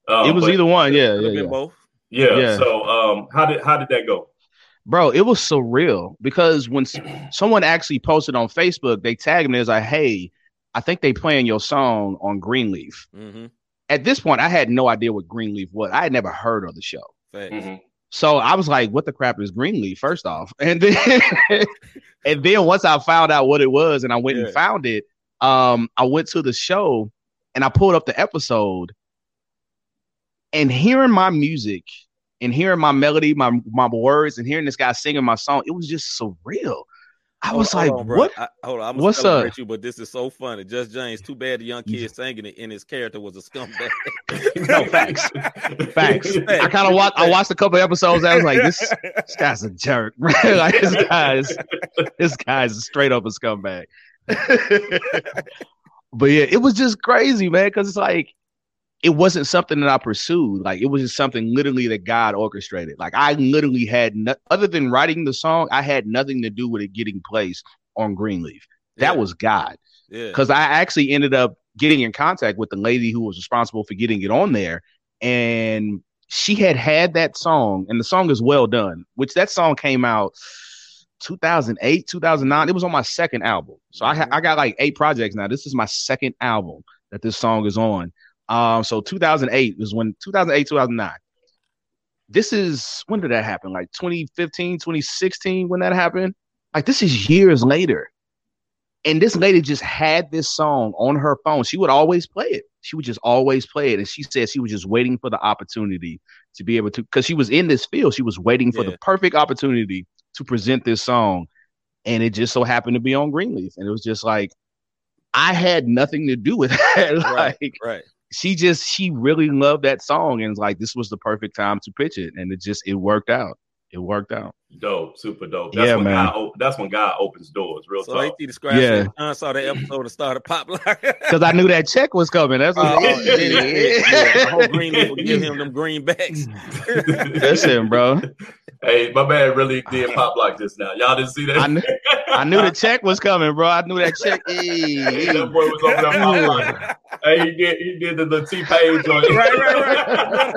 E: Um,
J: it was either one. Yeah, yeah, yeah.
D: both.
E: Yeah.
J: Yeah.
E: So, um, how did how did that go?
J: Bro, it was surreal because when someone actually posted on Facebook, they tagged me as like, "Hey, I think they playing your song on Greenleaf."
D: Mm-hmm.
J: At this point, I had no idea what Greenleaf was. I had never heard of the show.
D: Facts.
J: So I was like, "What the crap is Greenleaf?" First off, and then and then once I found out what it was, and I went
D: Yeah.
J: and found it, um, I went to the show and I pulled up the episode, and hearing my music and hearing my melody, my my words, and hearing this guy singing my song, it was just surreal. I was
D: hold
J: like,
D: on,
J: "What?"
D: I, hold on, I'm
J: What's
D: What's
J: up?
D: You, but this is so funny. Just James. Too bad the young kid singing it, and his character was a scumbag.
J: No facts, facts. I kind of watched. I watched a couple episodes. I was like, "This, this guy's a jerk." like this guy's this guy's straight up a scumbag. but yeah, it was just crazy, man, because it's like it wasn't something that I pursued. Like it was just something literally that God orchestrated. Like I literally had no, other than writing the song, I had nothing to do with it getting placed on Greenleaf. That
D: Yeah.
J: was God
D: yeah.
J: because I actually ended up getting in contact with the lady who was responsible for getting it on there, and she had had that song, and the song is well done. Which that song came out 2008, 2009. It was on my second album, so I ha- mm-hmm. I got like eight projects now. This is my second album that this song is on. Um, so 2008 was when 2008, 2009. This is when did that happen? Like 2015, 2016 when that happened. Like this is years later. And this lady just had this song on her phone. She would always play it. She would just always play it. And she said she was just waiting for the opportunity to be able to, because she was in this field. She was waiting for
D: Yeah.
J: the perfect opportunity to present this song. And it just so happened to be on Greenleaf. And it was just like, I had nothing to do with that.
D: right. right.
J: She just, she really loved that song. And like, this was the perfect time to pitch it. And it just, it worked out. It worked out.
E: Dope, super dope. That's
J: Yeah,
E: when
J: man.
E: God. That's when God opens doors. Real
D: So
E: talk.
D: AT described
J: Yeah.
D: I saw the episode and started pop lock.
J: Because I knew that check was coming. That's what
D: Oh, and then it- yeah, I hope Green will give him them greenbacks.
J: that's him, bro.
E: Hey, my man really did pop like this now. Y'all didn't see that?
J: I knew, I knew the check was coming, bro. I knew that check. Hey, eh,
E: that boy was over there eh. pop like. Hey, he did he did the, the T page on it.
D: right, right,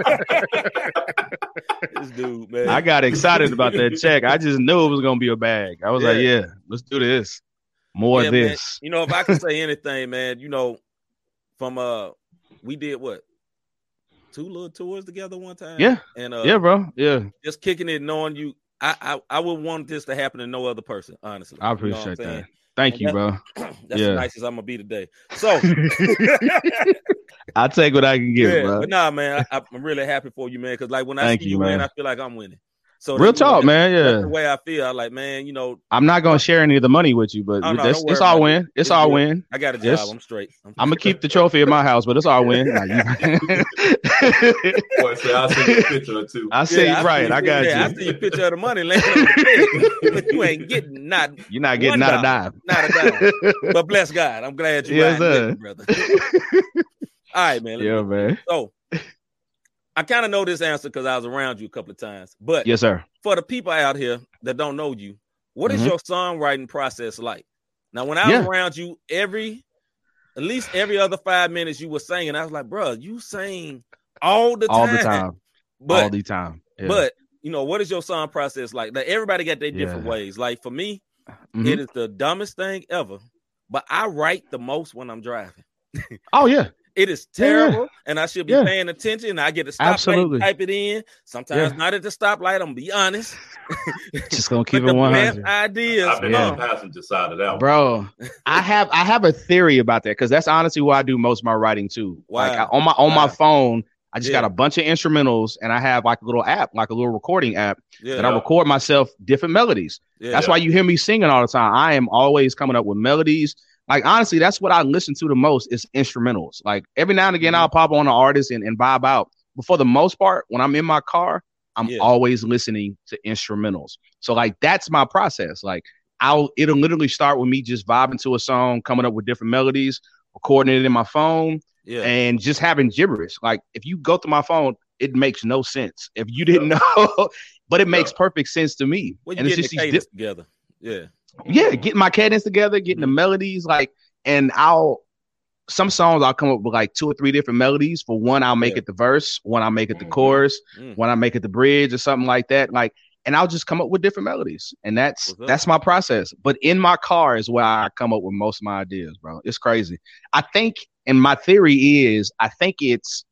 D: right. this dude, man.
J: I got excited about that check. I just knew it was gonna be a bag. I was like,
D: Yeah.
J: yeah, let's do this. More
D: Yeah,
J: of
D: man.
J: this.
D: You know, if I could say anything, man, you know, from uh, we did what two little tours together one time.
J: Yeah.
D: and uh,
J: yeah, bro. Yeah.
D: just kicking it, knowing you. I, I I would want this to happen to no other person, honestly.
J: I
D: You know
J: appreciate that. Thank
D: And
J: you,
D: that-
J: bro.
D: That's
J: Yeah.
D: the nicest I'm gonna be today. So
J: I'll take what I can get,
D: yeah,
J: bro.
D: but nah, man, I, I'm really happy for you, man. Because like when I
J: Thank
D: see
J: you,
D: you
J: man.
D: I feel like I'm winning. So
J: Real talk,
D: that-
J: man. Yeah.
D: the way I feel. I like, man, you know,
J: I'm not gonna share any of the money with you, but
D: Oh, no,
J: it's,
D: don't
J: it's all
D: about it.
J: win. It's
D: It's
J: all
D: good.
J: win.
D: I got a job.
J: Yes.
D: I'm straight. I'm,
J: I'm gonna keep the trophy in my house, but it's all win. Nah, you-
E: Boy, say, I'll send you a picture or two.
J: I see,
D: Yeah, I
J: right.
D: see-
J: I got
D: yeah, I
J: you.
D: see your picture of the money laying on the bed, but you ain't getting not
J: You're not getting
D: one
J: not a dime.
D: not a dime. but bless God, I'm glad you
J: Yes,
D: riding
J: sir.
D: brother. All right, man.
J: Yeah, man.
D: So I kind of know this answer because I was around you a couple of times. But
J: Yes, sir.
D: for the people out here that don't know you, what is
J: Mhm.
D: your songwriting process like? Now, when I
J: Yeah.
D: was around you, every at least every other five minutes you were singing, I was like, bro, you sing all the time.
J: All the time.
D: But
J: all the time. Yeah.
D: but you know, what is your song process like? Like everybody got their different
J: Yeah.
D: ways. Like for me,
J: Mhm.
D: it is the dumbest thing ever. But I write the most when I'm driving.
J: oh yeah,
D: It is
J: Yeah.
D: terrible, and I should be
J: Yeah.
D: paying attention. I get to stop
J: Absolutely.
D: type it in. Sometimes
J: Yeah.
D: not at the stoplight. I'm gonna be honest.
J: just gonna keep it one
D: best
J: hundred.
D: ideas,
E: I've been
J: Yeah.
E: on the passenger side of that one.
J: bro i have i have a theory about that because that's honestly why i do most of my writing too like I, on my on my phone i just got a bunch of instrumentals and i have like a little app like a little recording app
D: yeah,
J: that i record myself different melodies
D: yeah,
J: that's why you hear me singing all the time i am always coming up with melodies like honestly that's what i listen to the most is instrumentals like every now and again i'll mm-hmm. pop on an artist and, and vibe out but for the most part when i'm in my car i'm
D: Yeah.
J: always listening to instrumentals so like that's my process like I'll it'll literally start with me just vibing to a song, coming up with different melodies, recording it in my phone,
D: Yeah.
J: and just having gibberish. Like if you go through my phone, it makes no sense. If you didn't know, but it makes perfect sense to me.
D: When you
J: and it's just
D: the
J: these dip-
D: together. Yeah.
J: Yeah, getting my cadence together, getting the melodies, like, and I'll some songs I'll come up with like two or three different melodies. For one, I'll make
D: Yeah.
J: it the verse, one I'll make it the chorus,
D: Mm.
J: one I make it the bridge or something like that. Like, and I'll just come up with different melodies, and that's that's my process. But in my car is where I come up with most of my ideas, bro. It's crazy. I think, and my theory is, I think it's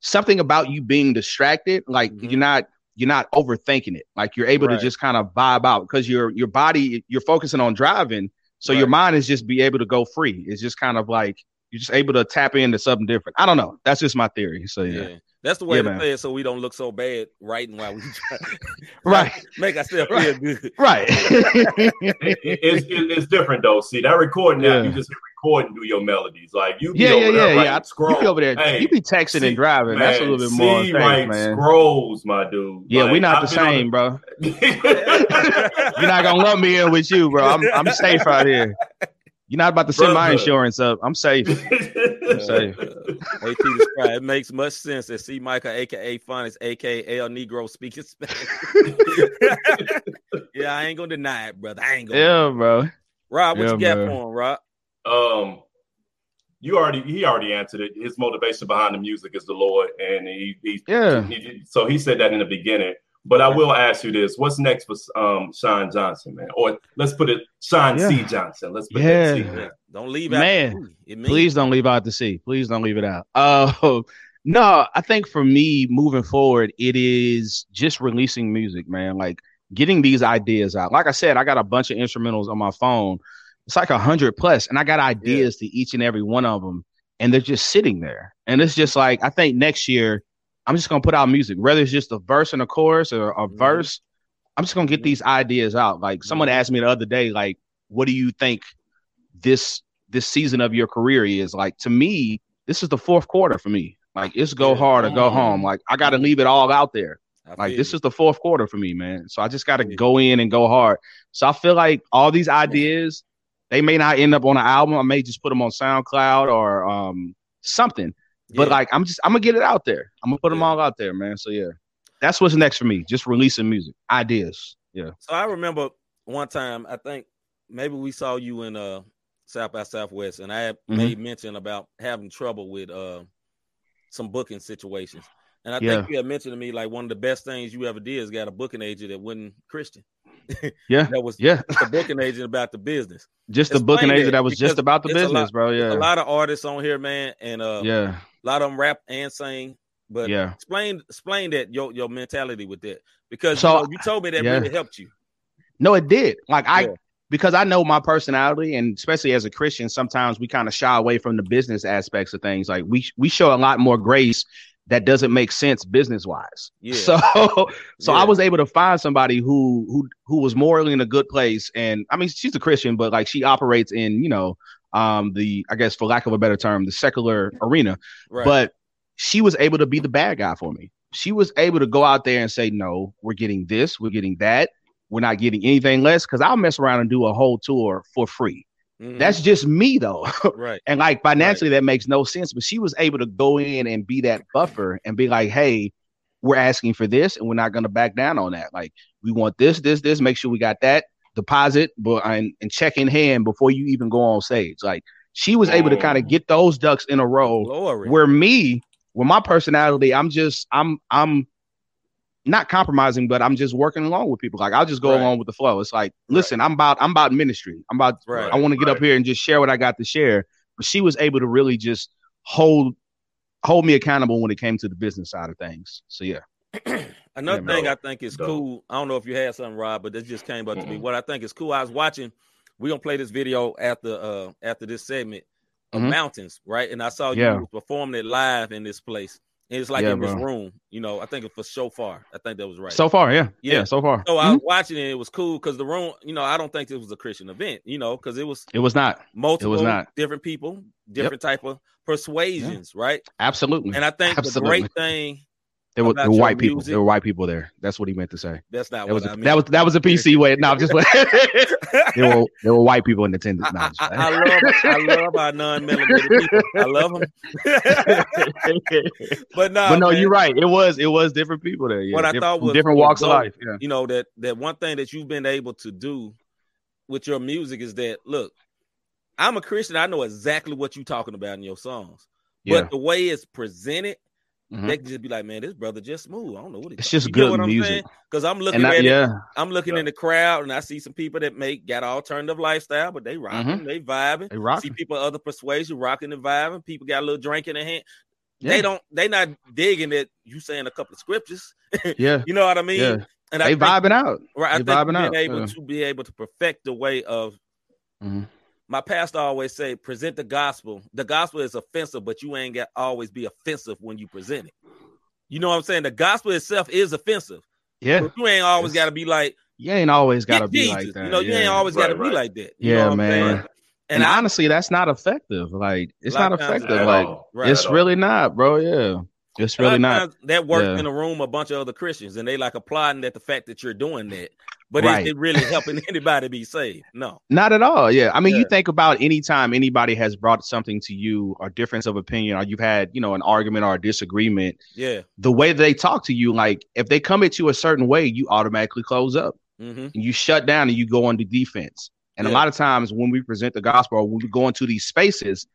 J: something about you being distracted. Like
D: Mhm.
J: you're not you're not overthinking it. Like you're able
D: Right.
J: to just kind of vibe out because your your body you're focusing on driving, so your mind is just be able to go free. It's just kind of like you're just able to tap into something different. I don't know. That's just my theory. So yeah,
D: Yeah. That's the way
J: Yeah,
D: to
J: man.
D: play it so we don't look so bad writing while we try.
J: Right.
D: Make ourselves
J: Right.
D: feel good.
J: right.
E: It- it- it's, it- it's different though. See that recording now, you just hit record and do your melodies. Like you be
J: yeah,
E: over
J: yeah,
E: there
J: yeah,
E: writing
J: yeah. I-
E: scroll.
J: You be over there.
E: Hey,
J: you be texting
E: see,
J: and driving. That's a little bit more.
E: See,
J: Thanks, man.
E: scrolls, my dude.
J: Yeah,
E: Like,
J: we not
E: I've
J: the
E: been on
J: same, bro. You're not gonna lump me in with you, bro. I'm I'm safe out here. You're not about to send my insurance up. I'm safe. I'm safe.
D: AT describe it makes much sense that C Michael, aka Phonics, aka El Negro speaking Spanish. yeah, I ain't gonna deny it, brother. I ain't gonna.
J: Yeah, bro.
D: Rob, what
J: Yeah,
D: you got
J: man.
D: for him, Rob?
E: um you already he already answered it his motivation behind the music is the lord and he, he
J: Yeah.
E: he- so he said that in the beginning but i will ask you this what's next for um sean johnson man or let's put it sean c johnson let's put
J: Yeah.
E: that C.
D: Yeah, don't leave out.
J: Man.
D: It
J: Please don't leave out the C. Please don't leave it out. Uh, no, I think for me moving forward, it is just releasing music, man. Like getting these ideas out. Like I said, I got a bunch of instrumentals on my phone. It's like a hundred plus, and I got ideas to each and every one of them, and they're just sitting there. And it's just like I think next year, I'm just gonna put out music, whether it's just a verse and a chorus or a
D: Mhm.
J: verse. I'm just gonna get these ideas out. Like someone asked me the other day, like, what do you think this this season of your career is? Like to me, this is the fourth quarter for me. Like it's go
D: Yeah.
J: hard or go home. Like I got to leave it all out there.
D: I
J: Like this
D: you.
J: is the fourth quarter for me, man. So I just got to
D: Yeah.
J: go in and go hard. So I feel like all these ideas, they may not end up on an album. I may just put them on SoundCloud or um something. But like I'm just I'm gonna get it out there. I'm gonna put them
D: Yeah.
J: all out there, man. So yeah, that's what's next for me. Just releasing music, ideas. Yeah.
D: So I remember one time, I think maybe we saw you in uh South by Southwest, and I had
J: Mhm.
D: made mention about having trouble with uh some booking situations. And I
J: Yeah.
D: think you had mentioned to me like one of the best things you ever did is got a booking agent that wasn't Christian.
J: Yeah.
D: that was
J: Yeah.
D: the booking agent about the business.
J: Just the booking agent
D: that,
J: that was just about the business,
D: lot-
J: bro. Yeah.
D: a lot of artists on here, man, and uh,
J: Yeah.
D: A lot of them rap and sing. But
J: Yeah.
D: explain explain that your your mentality with that because
J: So,
D: you, know, you told me that
J: yeah.
D: really helped you.
J: No, it did. Like I
D: Yeah.
J: because I know my personality and especially as a Christian, sometimes we kind of shy away from the business aspects of things. Like we we show a lot more grace that doesn't make sense business wise.
D: Yeah.
J: So so
D: Yeah.
J: I was able to find somebody who who who was morally in a good place. And I mean she's a Christian, but like she operates in, you know, um the I guess for lack of a better term, the secular arena.
D: Right.
J: But she was able to be the bad guy for me. She was able to go out there and say, no, we're getting this, we're getting that. We're not getting anything less because I'll mess around and do a whole tour for free.
D: Mhm.
J: That's just me though.
D: right.
J: and like financially, that makes no sense. But she was able to go in and be that buffer and be like, hey, we're asking for this and we're not going to back down on that. Like, we want this, this, this, make sure we got that deposit, but and, and check in hand before you even go on stage. Like, she was able to oh. kind of get those ducks in a row
D: Glory.
J: where me with my personality i'm just i'm i'm not compromising but i'm just working along with people. Like i'll just go
D: Right.
J: along with the flow. It's like listen i'm about i'm about ministry. I'm about
D: Right.
J: i want to get up here and just share what i got to share. But she was able to really just hold hold me accountable when it came to the business side of things. So yeah
D: Another
J: Yeah,
D: thing. I think is
E: Dope.
D: cool. I don't know if you had something, Rob, but this just came up to me. What I think is cool. I was watching. We're gonna play this video after uh after this segment of
J: Mhm.
D: mountains, right? And I saw you
J: Yeah.
D: performing it live in this place. And it's like
J: Yeah,
D: in this room, you know. I think it was so far. I think that was right.
J: so far yeah yeah,
D: Yeah.
J: so far
D: so I
J: Mhm.
D: was watching it. It was cool because the room, you know, I don't think this was a Christian event, you know, because it was
J: it was not
D: multiple it was
J: not.
D: different people, different type of persuasions, right?
J: absolutely
D: And I think the great thing
J: There were, there were white people.
D: music.
J: There were white people there. That's what he meant to say.
D: That's not
J: That was a,
D: I mean.
J: that was that was a PC way. No, just there were there were white people in attendance. No, I'm
D: I, I love I love our non-melanated people. I love them. but no,
J: but no,
D: man,
J: you're right. It was it was different people there. Yeah,
D: what I thought was
J: different walks of life. Yeah.
D: You know that that one thing that you've been able to do with your music is that look, I'm a Christian. I know exactly what you're talking about in your songs,
J: Yeah.
D: but the way it's presented,
J: Mhm.
D: they can just be like, "Man, this brother just smooth." I don't know what
J: It's just
D: you
J: good
D: what I'm
J: music.
D: saying? Because I'm looking
J: I-
D: at
J: yeah.
D: it. I'm looking in the crowd, and I see some people that make got alternative lifestyle, but they rocking,
J: Mhm.
D: they vibing.
J: They rocking.
D: See people other persuasion rocking and vibing. People got a little drink in their hand.
J: Yeah.
D: They don't. They not digging that you saying a couple of scriptures.
J: Yeah.
D: you know what I mean.
J: Yeah.
D: And
J: They
D: think-
J: vibing out.
D: Right. I
J: They
D: think
J: vibing
D: being
J: out,
D: able
J: yeah.
D: to be able to perfect the way of.
J: Mhm.
D: My pastor always say, present the gospel. The gospel is offensive, but you ain't got always be offensive when you present it. You know what I'm saying? The gospel itself is offensive.
J: Yeah.
D: But you ain't always got to be like,
J: You ain't always got to be
D: Jesus."
J: like that.
D: You know, you
J: yeah.
D: ain't always got to
E: Right,
D: be like that. You
J: Yeah,
D: what
J: man. And,
D: And I-
J: honestly, that's not effective. Like it's not effective. Like
E: all.
D: Right.
J: it's
E: At all.
J: really not, bro. Yeah, it's really not.
D: That worked
J: Yeah.
D: in a room, a bunch of other Christians, and they like applauding at the fact that you're doing that. But
J: Right.
D: is it really helping anybody be saved? No.
J: Not at all. Yeah. I mean, you think about any time anybody has brought something to you or difference of opinion, or you've had, you know, an argument or a disagreement,
D: Yeah.
J: the way they talk to you, like if they come at you a certain way, you automatically close up.
D: Mm-hmm.
J: You shut down and you go on the defense. And a lot of times when we present the gospel or when we go into these spaces,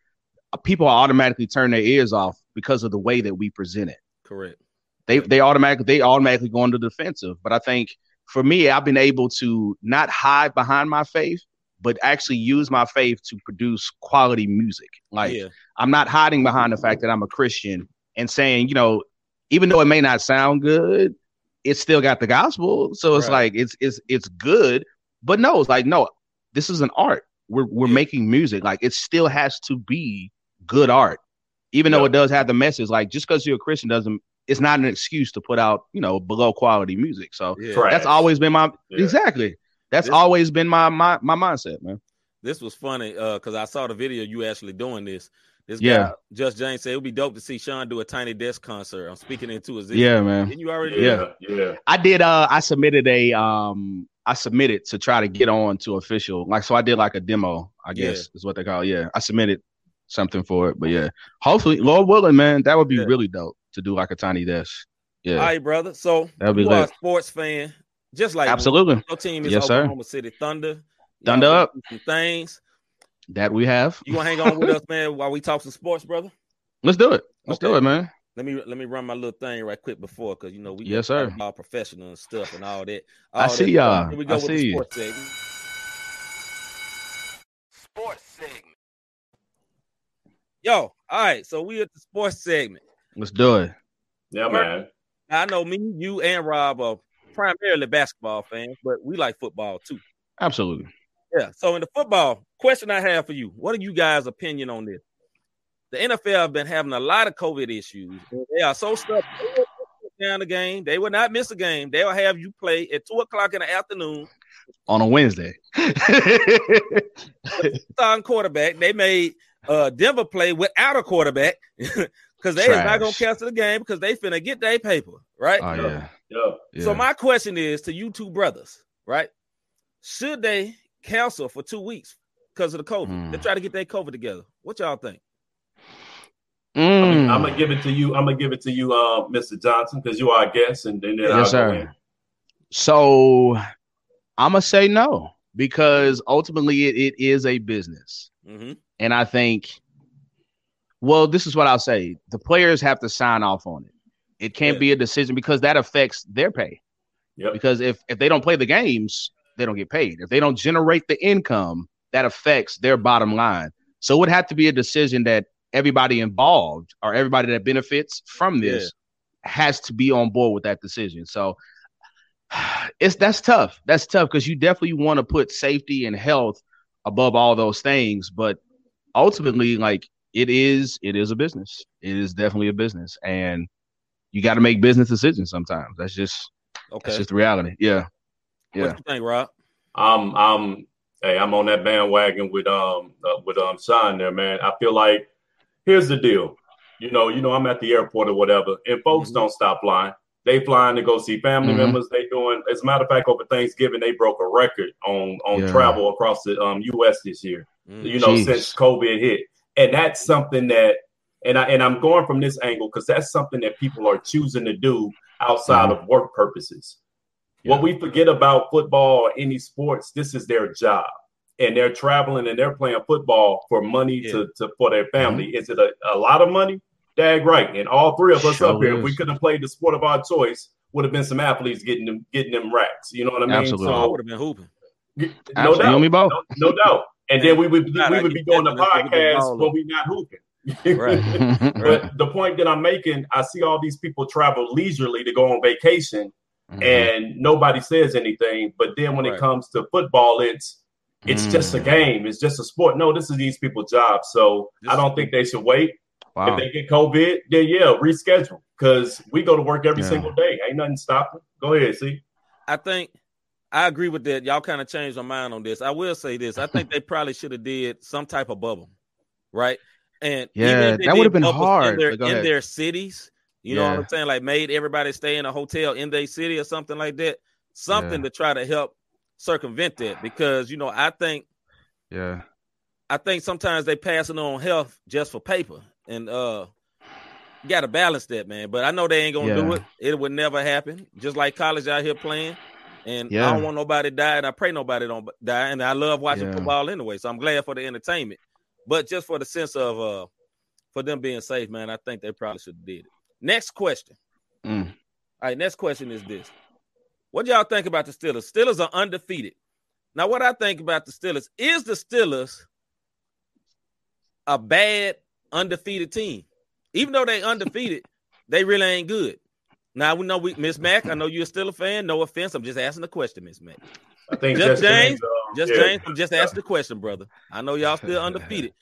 J: uh, people automatically turn their ears off because of the way that we present it.
D: Correct.
J: they they automatically they automatically go into the defensive. But I think for me, I've been able to not hide behind my faith, but actually use my faith to produce quality music. Like
D: yeah.
J: I'm not hiding behind the fact that I'm a Christian and saying, you know, even though it may not sound good, it's still got the gospel. So it's
D: Right.
J: like it's it's it's good, but no, it's like no, this is an art. We're we're
D: Yeah.
J: making music. Like it still has to be good art. Even though it does have the message, like just because you're a Christian doesn't it's not an excuse to put out, you know, below quality music. So
D: Yeah.
J: That's always been my
E: Yeah.
J: exactly. That's
D: This-
J: always been my my my mindset, man.
D: This was funny uh because I saw the video you actually doing this. This
J: Yeah.
D: guy, Just James said it would be dope to see Sean do a tiny desk concert. I'm speaking into his
J: Yeah, man.
D: Didn't you already
E: Yeah, yeah.
J: I did uh I submitted a um I submitted to try to get on to official. Like so I did like a demo, I
D: Yeah.
J: guess is what they call it. Yeah. I submitted something for it. But yeah. Hopefully, Lord willing, man, that would be
D: Yeah.
J: really dope to do like a tiny desk. Yeah.
D: All right, brother. So
J: That'd be
D: you are a sports fan, just like me.
J: Absolutely.
D: Your team is
J: Yes, sir.
D: Oklahoma City Thunder.
J: Thunder
D: Y'all
J: up.
D: Some things.
J: That we have.
D: You gonna hang on with us, man, while we talk some sports, brother?
J: Let's do it. Let's do it, man.
D: Let me let me run my little thing right quick before, because you know we
J: Yes, sir.
D: all professional and stuff and all that.
J: I see
D: that
J: y'all.
D: Here we go
J: I
D: with the
J: see you.
D: sports segment.
C: Sports segment.
D: Yo, all right. So we at the sports segment.
J: Let's do it.
E: Yeah, man.
D: I know me, you, and Rob are primarily basketball fans, but we like football too.
J: Absolutely.
D: Yeah. So in the football, question I have for you: What are you guys' opinion on this? The NFL have been having a lot of COVID issues. They are so stuck they will put down the game. They will not miss a game. They will have you play at two o'clock in the afternoon.
J: On a Wednesday.
D: Starting quarterback. They made uh Denver play without a quarterback because they is not gonna cancel the game because they finna get their paper, right?
J: oh yeah.
E: Yeah.
J: yeah.
D: So my question is to you two brothers, right? Should they cancel for two weeks because of the COVID?
J: Mm.
D: They try to get their COVID together. What y'all think?
J: Mm.
E: I'm gonna give it to you. I'm gonna give it to you, uh, Mr. Johnson, because you are a guest, and, and then I'll
J: Yes, sir.
E: in.
J: So I'm gonna say no because ultimately it, it is a business,
D: Mm-hmm.
J: And I think, well, this is what I'll say: the players have to sign off on it. It can't
D: Yeah.
J: be a decision because that affects their pay.
E: Yep.
J: Because if if they don't play the games, they don't get paid. If they don't generate the income, that affects their bottom line. So it would have to be a decision that everybody involved or everybody that benefits from this has to be on board with that decision. So it's that's tough. That's tough because you definitely want to put safety and health above all those things, but ultimately, like it is, it is a business. It is definitely a business, and you got to make business decisions sometimes. That's just
D: Okay.
J: that's just the reality. Yeah, yeah.
D: What you think, Rob?
E: I'm I'm hey, I'm on that bandwagon with um uh, with um sign there, man. I feel like here's the deal. You know, you know, I'm at the airport or whatever, and folks
D: Mm-hmm.
E: don't stop flying. They flying to go see family
J: Mhm.
E: members. They doing. As a matter of fact, over Thanksgiving, they broke a record on on
J: Yeah.
E: travel across the um, U.S. this year.
D: Mm.
E: You know,
J: Jeez.
E: since COVID hit, and that's something that, and I and I'm going from this angle because that's something that people are choosing to do outside
J: Mhm.
E: of work purposes. What we forget about football or any sports, this is their job. And they're traveling and they're playing football for money to, to for their family. Is it a, a lot of money? Dag right. And all three of us
J: Sure
E: up here, if we could have played the sport of our choice, would have been some athletes getting them getting them racks. You know what I mean?
J: Absolutely.
D: I would have been hooping.
E: no
J: Absolutely. You
E: doubt.
J: and me both.
E: No, no doubt. And then we would we would be doing the
D: that, and we can
E: podcast
D: ball
E: when we not hooping.
D: Right.
E: But the point that I'm making, I see all these people travel leisurely to go on vacation,
J: Mhm.
E: and nobody says anything. But then when
D: Right.
E: it comes to football, it's it's just a
J: Mm.
E: game. It's just a sport. No, this is these people's jobs. So I don't think they should wait.
J: Wow.
E: If they get COVID, then yeah, reschedule because we go to work every
J: Yeah.
E: single day. Ain't nothing stopping. Go ahead, see.
D: I think I agree with that. Y'all kind of changed my mind on this. I will say this. I think they probably should have did some type of bubble, right? And even
J: Yeah, that would've been
D: bubbles
J: hard,
D: in their, in their cities. You know what I'm saying? Like made everybody stay in a hotel in their city or something like that. Something
J: Yeah.
D: to try to help circumvent that because you know I think
J: yeah.
D: I think sometimes they passing on health just for paper, and uh, you got to balance that, man. But I know they ain't gonna do it. It would never happen. Just like college out here playing, and
J: Yeah.
D: I don't want nobody to die, and I pray nobody don't die. And I love watching
J: Yeah.
D: football anyway, so I'm glad for the entertainment. But just for the sense of uh, for them being safe, man, I think they probably should have did it. Next question.
J: Mm.
D: All right, next question is this: What y'all think about the Steelers? Steelers are undefeated. Now, what I think about the Steelers is the Steelers a bad undefeated team. Even though they undefeated, they really ain't good. Now we know we Miss Mac. I know you're still a fan. No offense. I'm just asking the question, Miss Mac.
E: I think
D: Just
E: Just
D: James,
E: um,
D: Just
E: yeah.
D: James, I'm just asking the question, brother. I know y'all still undefeated.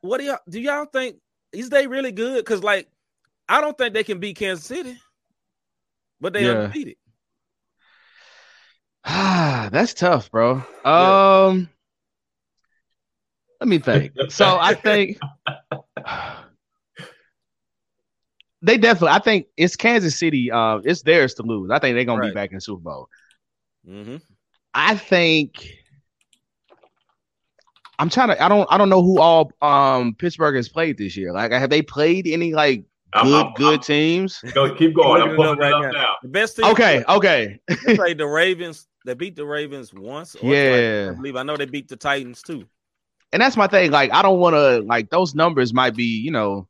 D: What do y'all do? Y'all think is they really good? Because like, I don't think they can beat Kansas City, but they
J: Yeah.
D: undefeated.
J: Ah, that's tough, bro. Um, let me think. So I think they definitely. I think it's Kansas City. Uh, it's theirs to lose. I think they're gonna
D: Right.
J: be back in the Super Bowl.
D: Mm-hmm.
J: I think. I'm trying to. I don't. I don't know who all um Pittsburgh has played this year. Like, have they played any like
E: I'm-
J: good
E: I'm-
J: good
E: I'm-
J: teams?
E: Go, keep going. I'm
D: Looking it
E: pulling
D: right
E: up
D: now.
E: now.
D: The best team.
J: Okay. Okay.
D: They played the Ravens. They beat the Ravens once. or twice,
J: Yeah.
D: I believe. I know they beat the Titans too.
J: and that's my thing. Like, I don't want to like those numbers might be, you know,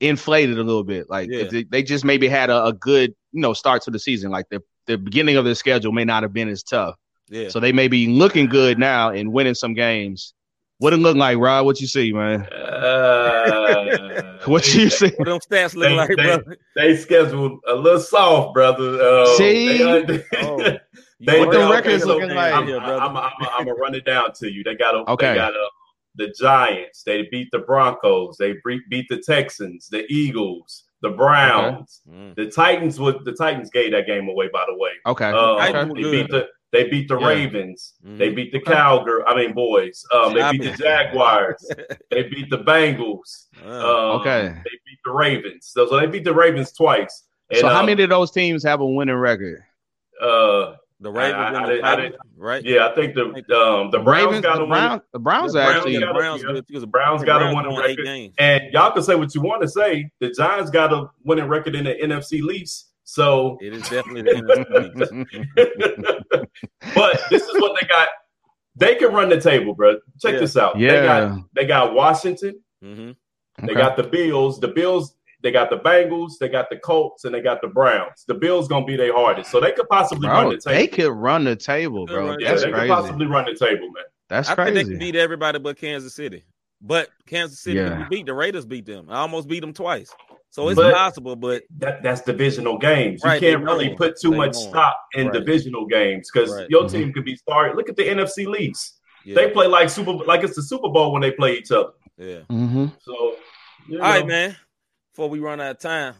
J: inflated a little bit. Like,
D: Yeah.
J: they, they just maybe had a, a good, you know, start to the season. Like the the beginning of their schedule may not have been as tough,
D: Yeah.
J: so they may be looking good now and winning some games. What it look like, Rod? What you see, man?
E: Uh,
J: What you see?
D: What them stats look
E: they,
D: like,
E: they,
D: brother?
E: they scheduled a little soft, brother. Uh,
J: See?
E: they,
D: Oh.
E: they,
J: What the
E: they-
J: records looking like?
E: I'm,
D: Yeah, brother.
E: I'm, I'm, I'm, I'm gonna run it down to you. They got a,
J: Okay.
E: they got a, the Giants. They beat the Broncos. They beat, beat the Texans, the Eagles, the Browns,
D: Mm.
E: the Titans. Would the Titans gave that game away? By the way,
J: Okay.
E: Um,
D: Titans
E: they beat the they beat the
J: Yeah.
E: Ravens.
D: Mhm.
E: They beat the
J: Okay.
E: Cowgirl. I mean, boys. Um, they beat the Jaguars. they beat the Bengals.
D: Uh,
E: Um,
J: Okay.
E: They beat the Ravens. So, so they beat the Ravens twice. And,
J: so how
E: um,
J: many of those teams have a winning record?
E: Uh,
D: the Ravens
E: I- I
D: and the
E: didn't- I
D: Titans, right?
E: yeah, I think the um the Browns
J: Ravens,
E: got
J: the
E: a
J: Browns,
E: winning,
J: the Browns
E: the Browns
J: actually.
E: got a-
D: Browns
E: yeah.
D: because the
E: Browns got a winning record.
D: games.
E: and y'all can say what you want to say. The Giants got a winning record in the NFC least. So,
D: It is definitely the NFC.
E: but this is what they got. They can run the table, bro. Check
D: Yeah.
E: this out. They
J: Yeah.
E: got they got Washington.
D: hmm
E: They
J: Okay.
E: got the Bills. The Bills. They got the Bengals. They got the Colts, and they got the Browns. The Bills gonna be their hardest, so they could possibly run the table.
J: they could run the table, bro.
D: run the
E: yeah,
J: That's
E: they
J: crazy.
E: could possibly run the table, man.
J: That's
D: I think they can
J: crazy.
D: beat everybody but Kansas City. But Kansas City,
J: Yeah.
D: beat the Raiders, beat them. I almost beat them twice. So it's
E: But-
D: possible, but
E: That that's divisional games. You
D: Right, they
E: can't really
D: know.
E: put too
D: They
E: much
D: know.
E: stock in
D: Right.
E: divisional games because
D: Right.
E: your
J: Mhm.
E: team could be started. Look at the NFC leagues;
D: yeah,
E: They play like super like it's the Super Bowl when they play each other.
D: yeah.
J: Mm-hmm.
E: So you
D: All right,
E: know.
D: man. Before we run out of time,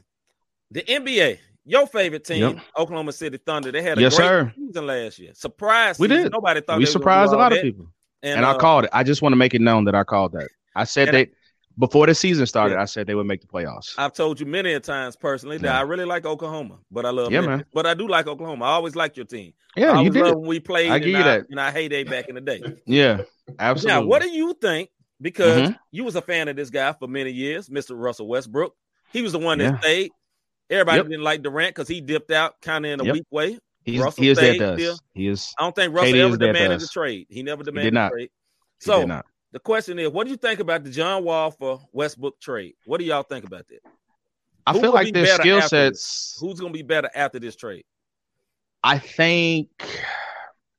D: the NBA, your favorite team,
J: Yep.
D: Oklahoma City Thunder, they had a
J: Yes,
D: great
J: sir.
D: season last year. Surprise!
J: We did.
D: Nobody thought
J: We surprised a lot of
D: that.
J: people,
D: And,
J: and I
D: uh,
J: called it. I just want to make it known that I called that. I said
D: And I-
J: that before the season started, I said they would make the playoffs.
D: I've told you many a times personally that
J: Yeah.
D: I really like Oklahoma, but I love
J: Yeah,
D: Memphis.
J: man.
D: But I do like Oklahoma. I always liked your team.
J: Yeah,
D: I
J: you did.
D: we played.
J: I
D: in
J: give you
D: our-
J: that.
D: in our heyday back in the day.
J: Yeah, absolutely.
D: Now, what do you think? Because
J: Mhm.
D: you was a fan of this guy for many years, Mr. Russell Westbrook. He was the one that
J: Yeah.
D: stayed. Everybody
J: Yep.
D: didn't like Durant because he dipped out kind of in a
J: Yep.
D: weak way.
J: He's,
D: Russell
J: he is
D: stayed
J: that does.
D: still.
J: He is.
D: I don't think Russell
J: is
D: ever demanded
J: does.
D: a trade. He never
J: did
D: demanded
J: not.
D: a trade.
J: He
D: So the question is, what do you think about the John Wall for Westbrook trade? What do y'all think about that?
J: I
D: Who
J: feel like their
D: better
J: skill sets.
D: Who's going to be better after this trade?
J: I think.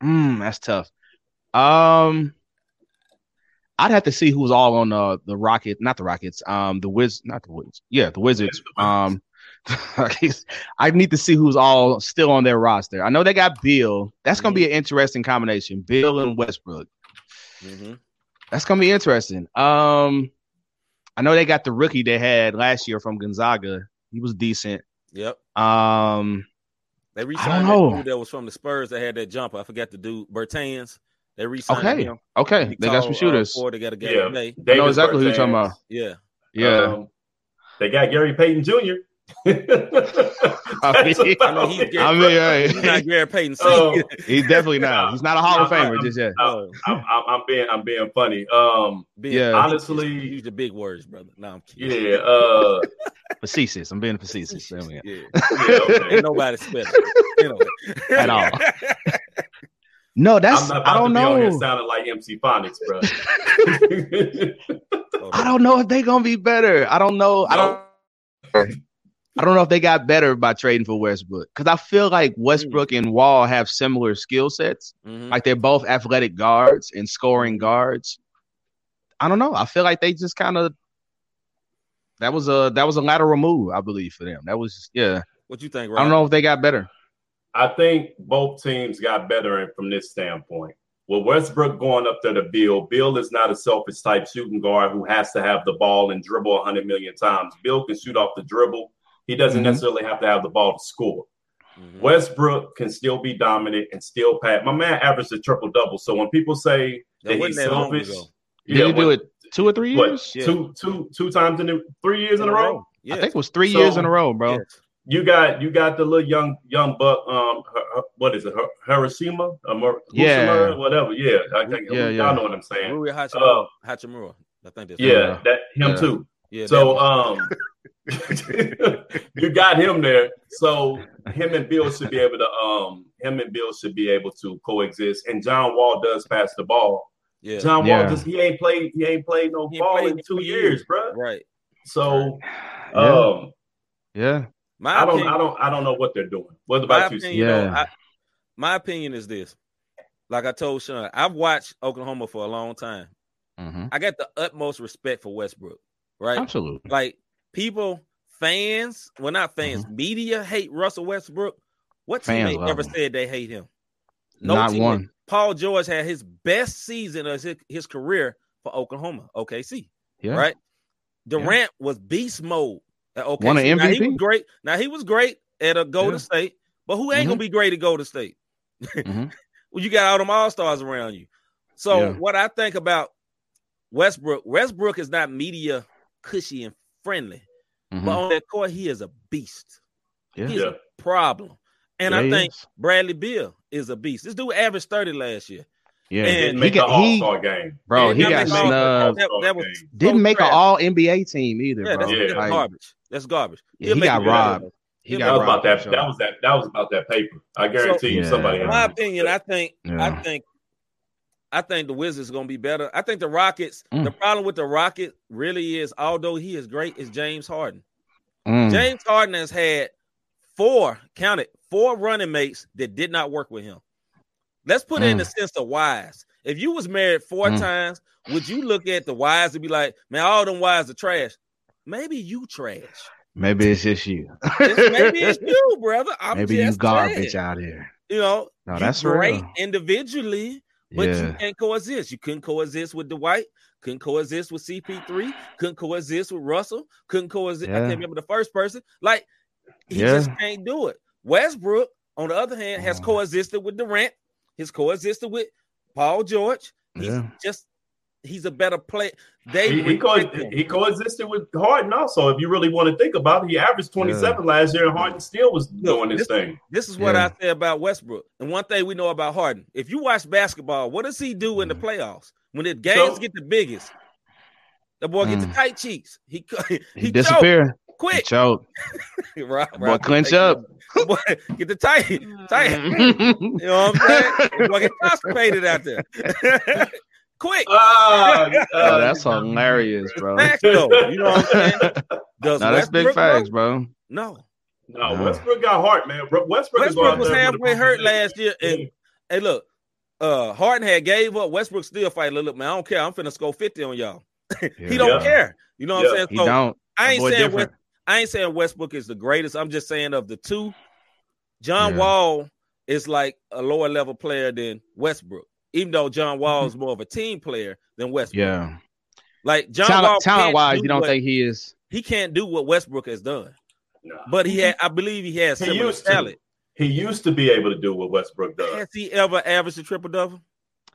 J: Mm, that's tough. Um, I'd have to see who's all on the the Rocket, not the Rockets. Um, the Wiz, not the Wizards. Yeah, the Wizards. Um, I need to see who's all still on their roster. I know they got Beal. That's gonna be an interesting combination. Beal and Westbrook.
D: Mm-hmm.
J: That's gonna be interesting. Um, I know they got the rookie they had last year from Gonzaga. He was decent.
D: Yep.
J: Um,
D: They
J: I
D: re-signed that dude that was from the Spurs that had that jumper. I forgot the dude, Bertans. They re-signed
J: Okay.
D: him.
J: Okay.
D: He
J: They got some
D: uh,
J: shooters.
D: forward. They got a guy
E: Yeah.
D: today.
J: I know exactly who you're talking about.
D: Yeah.
J: Yeah.
E: Um, they got Gary Payton Jr.
J: I
E: That's
J: mean,
D: I mean, he's. Gary-
J: I mean, hey.
D: He's not Gary Payton.
E: Oh.
J: He's definitely not. He's not a Hall of Famer
E: I'm-
J: just yet.
D: Oh,
E: I'm, I'm, I'm being I'm being funny. Um,
D: being-
J: Yeah.
E: honestly,
D: use the big words, brother. No, I'm kidding.
E: yeah. Uh,
J: Facetious. I'm being facetious. There we go.
D: Yeah.
E: yeah okay.
D: Ain't nobody spelling. You know.
J: At all. No, that's
E: I'm not
J: I don't
E: to be on here
J: know.
E: sounding like MC Phonics, bro.
J: I don't know if they're gonna be better. I don't know. I don't. I don't know if they got better by trading for Westbrook because I feel like Westbrook and Wall have similar skill sets.
D: Mhm.
J: Like they're both athletic guards and scoring guards. I don't know. I feel like they just kind of that was a that was a lateral move, I believe, for them. That was yeah.
D: What you think,
J: I don't know if they got better.
E: I think both teams got better from this standpoint. With Westbrook going up there to Beal, Beal is not a selfish type shooting guard who has to have the ball and dribble 100 million times. Beal can shoot off the dribble. He doesn't
J: Mhm.
E: necessarily have to have the ball to score.
D: Mhm.
E: Westbrook can still be dominant and still pass. My man averaged a triple double. So when people say
D: That
E: that,
D: wasn't
E: he's
D: that
E: selfish,
D: ago.
J: Did
E: yeah,
J: he do
E: what-
J: it two or three
E: what,
J: years?
D: Yeah.
E: two, two, two times in the three years in a row.
D: Yes.
J: I think it was three
E: So-
J: years in a row, bro.
D: Yes.
E: You got you got the little young young buck. Um, her, her- what is it? Her, Hiroshima, um,
J: Yeah.
E: whatever. Yeah, I think
J: Yeah,
E: y'all
J: yeah.
E: know what I'm saying.
D: Rui Hachimura.
E: Uh,
D: Hachimura. I think that's
E: Yeah, that him
J: Yeah.
E: too.
D: Yeah.
E: So um, you got him there. So him and Beal should be able to um, him and Beal should be able to coexist. And John Wall does pass the ball.
D: yeah.
E: John
J: Yeah.
E: Wall just he ain't played he ain't played no
D: He
E: ball
D: played
E: in
D: in
E: two
D: two
E: years,
D: years.
E: bro.
D: Right.
E: So
J: Yeah.
E: um,
J: Yeah.
D: My
E: I don't
D: opinion,
E: I don't I don't know what they're doing. What
D: my
E: about you?
D: opinion,
E: Steve?
D: you know,
J: Yeah.
D: I, my opinion is this. Like I told Sean, I've watched Oklahoma for a long time.
J: Mhm.
D: I got the utmost respect for Westbrook. Right.
J: Absolutely.
D: Like people, fans, well, not fans, media hate Russell Westbrook. What
J: Mm-hmm. Fans
D: teammate ever
J: him.
D: said they hate him?
J: Not
D: teammate.
J: one.
D: Paul George had his best season of his, his career for Oklahoma, OKC.
J: Yeah.
D: Right. Durant was beast mode at OKC.
J: Won an MVP.
D: Now, he was great. Now he was great at a Golden
J: Yeah.
D: State, but who ain't
J: Mhm.
D: gonna be great at Golden State?
J: Mhm.
D: well, you got all them all stars around you. So
J: Yeah.
D: what I think about Westbrook, Westbrook is not media cushy and friendly,
J: Mhm.
D: but on that court, he is a beast.
J: Yeah.
D: He's
E: Yeah.
D: a problem. And
J: Yeah,
D: I think
J: is.
D: Bradley Beal is a beast. This dude averaged 30 last year.
J: Yeah.
D: And-
E: Didn't
J: he
E: make
J: got
E: the All
J: he
E: Star game.
J: bro.
D: And
J: He got
D: makes
J: some. Uh,
D: that, that was
J: didn't
D: so
J: make an. All NBA team either,
D: Yeah,
J: bro.
D: that's,
E: Yeah.
D: that's garbage. That's garbage.
J: Yeah,
D: He'll
J: he got robbed. He got
E: That was about
J: robbed,
E: that.
J: sure.
E: That was that. That was about that paper. I guarantee you,
J: Yeah.
E: somebody.
D: In my
E: it.
D: opinion, I think I think I think the Wizards gonna be better. I think the Rockets.
J: Mm.
D: The problem with the Rockets really is, although he is great, is James Harden.
J: Mm.
D: James Harden has had four, count it, four running mates that did not work with him. Let's put it in
J: Mm.
D: the sense of wives. If you was married four
J: Mm.
D: times, would you look at the wives and be like, "Man, all them wives are trash"? Maybe you trash.
J: Maybe it's just you.
D: It's- maybe it's you, brother. I'm
J: Maybe you garbage
D: trash.
J: out here.
D: You know,
J: No, that's
D: great
J: real.
D: individually, but you can't coexist. You couldn't coexist with Dwight, couldn't coexist with CP3, couldn't coexist with Russell, couldn't coexist. I can't remember the first person. Like he
J: Yeah.
D: just can't do it. Westbrook, on the other hand, has
J: Oh.
D: coexisted with Durant, he's coexisted with Paul George. He's
J: Yeah.
D: just he's a better player. They
E: He, he, co-
D: respect
E: he coexisted with Harden also. If you really want to think about it, he averaged 27 last year, and Harden still was doing his
D: this-
E: thing.
D: This is what
J: Yeah.
D: I say about Westbrook. And one thing we know about Harden, if you watch basketball, what does he do in the playoffs? When the games
E: So-
D: get the biggest, the boy gets the
J: Mm.
D: tight cheeks. He he,
J: He
D: choke.
J: disappear. He
D: quick.
J: choke.
D: right,
J: Boy,
D: right.
J: clinch up.
D: Boy, get the tight, tight. you know what I'm saying? The boy get constipated out there. quick.
E: Ah,
J: Oh,
E: uh,
J: that's hilarious, bro.
D: Facts, though. You know what I'm saying? Does
J: No, that's big facts, bro.
D: No.
E: no, Westbrook got heart, man. Bro, Westbrook, is
D: Westbrook was
E: out there with a
D: halfway hurt
E: broken
D: last year.
E: leg.
D: And hey, look, uh, Harden had gave up. Westbrook still fighting. Look, man, I don't care. I'm finna score 50 on y'all. he don't care. You know what
E: Yeah.
D: I'm saying?
J: He don't.
D: I ain't saying
J: different.
D: West, I ain't saying Westbrook is the greatest. I'm just saying of the two, John
J: Yeah.
D: Wall is like a lower level player than Westbrook. Even though John mm-hmm. Wall is more of a team player than Westbrook.
J: Yeah.
D: Like John Wall
J: Talent, talent wise,
D: do
J: you don't
D: what-
J: think he is?
D: he can't do what Westbrook has done.
E: Nah.
D: But he mm-hmm. had, I believe, he has
E: He
D: similar
E: used to.
D: talent.
E: He used to be able to do what Westbrook does.
D: Has he ever averaged a triple double?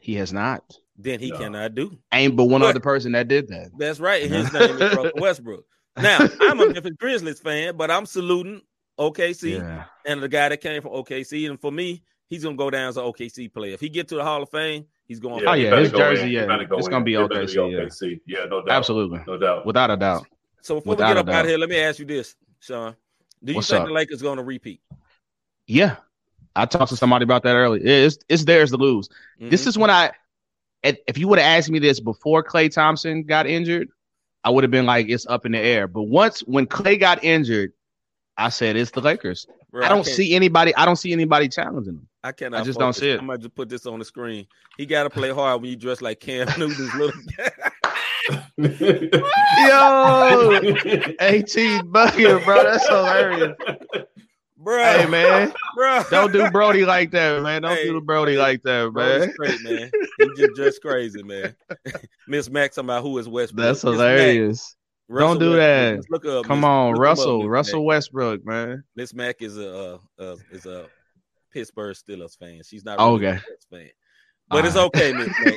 J: He has not.
D: Then he
E: No.
D: cannot do.
J: Ain't but one
D: But-
J: other person that did that.
D: That's right. His name is Russell Westbrook. Now, I'm a Memphis Grizzlies fan, but I'm saluting OKC
J: Yeah.
D: and the guy that came from OKC. And for me, he's gonna go down as an OKC player. If he get to the Hall of Fame, he's going.
J: Oh, yeah, his
E: go
J: jersey,
E: in.
J: Yeah.
E: go
J: It's
E: in.
J: gonna be
E: He better
J: OKC, yeah.
E: OKC. Yeah, no doubt.
J: Absolutely.
E: No doubt.
J: Without a doubt.
D: So before
J: Without
D: we
J: a
D: get up out
J: doubt.
D: of here, let me ask you this, Sean: Do you
J: What's
D: think
J: up?
D: the Lakers going to repeat?
J: Yeah. I talked to somebody about that earlier. It's it's theirs to lose. This
D: Mhm.
J: is when I if if you would have asked me this before Klay Thompson got injured, I would have been like it's up in the air. But once when Klay got injured, I said it's the Lakers.
D: Bro,
J: I don't
D: can't-
J: see anybody. I don't see anybody challenging them.
D: I cannot.
J: I just don't
D: focus.
J: see it.
D: I might just put this on the screen. He got to play hard when you dress like Cam Newton's little. Guy.
J: Yo, AT bucket, bro. That's hilarious.
D: Bro,
J: Hey man,
D: bro,
J: don't do Brody like that, man. Don't
D: Hey,
J: do the Brody like that,
D: Bro,
J: man.
D: it's man. He just dressed crazy, man. Miss Mac talking about who is Westbrook.
J: That's
D: Miss
J: hilarious.
D: Russell
J: Don't do
D: Westbrook.
J: that.
D: Look up.
J: Come
D: Miss-
J: on,
D: look him up,
J: Russell. Russell
D: Mac.
J: Westbrook, man.
D: Miss Mac is a uh, uh, is a Pittsburgh Steelers fan. She's not really
J: okay.
D: Jets fan, but it's okay, Miss Mac.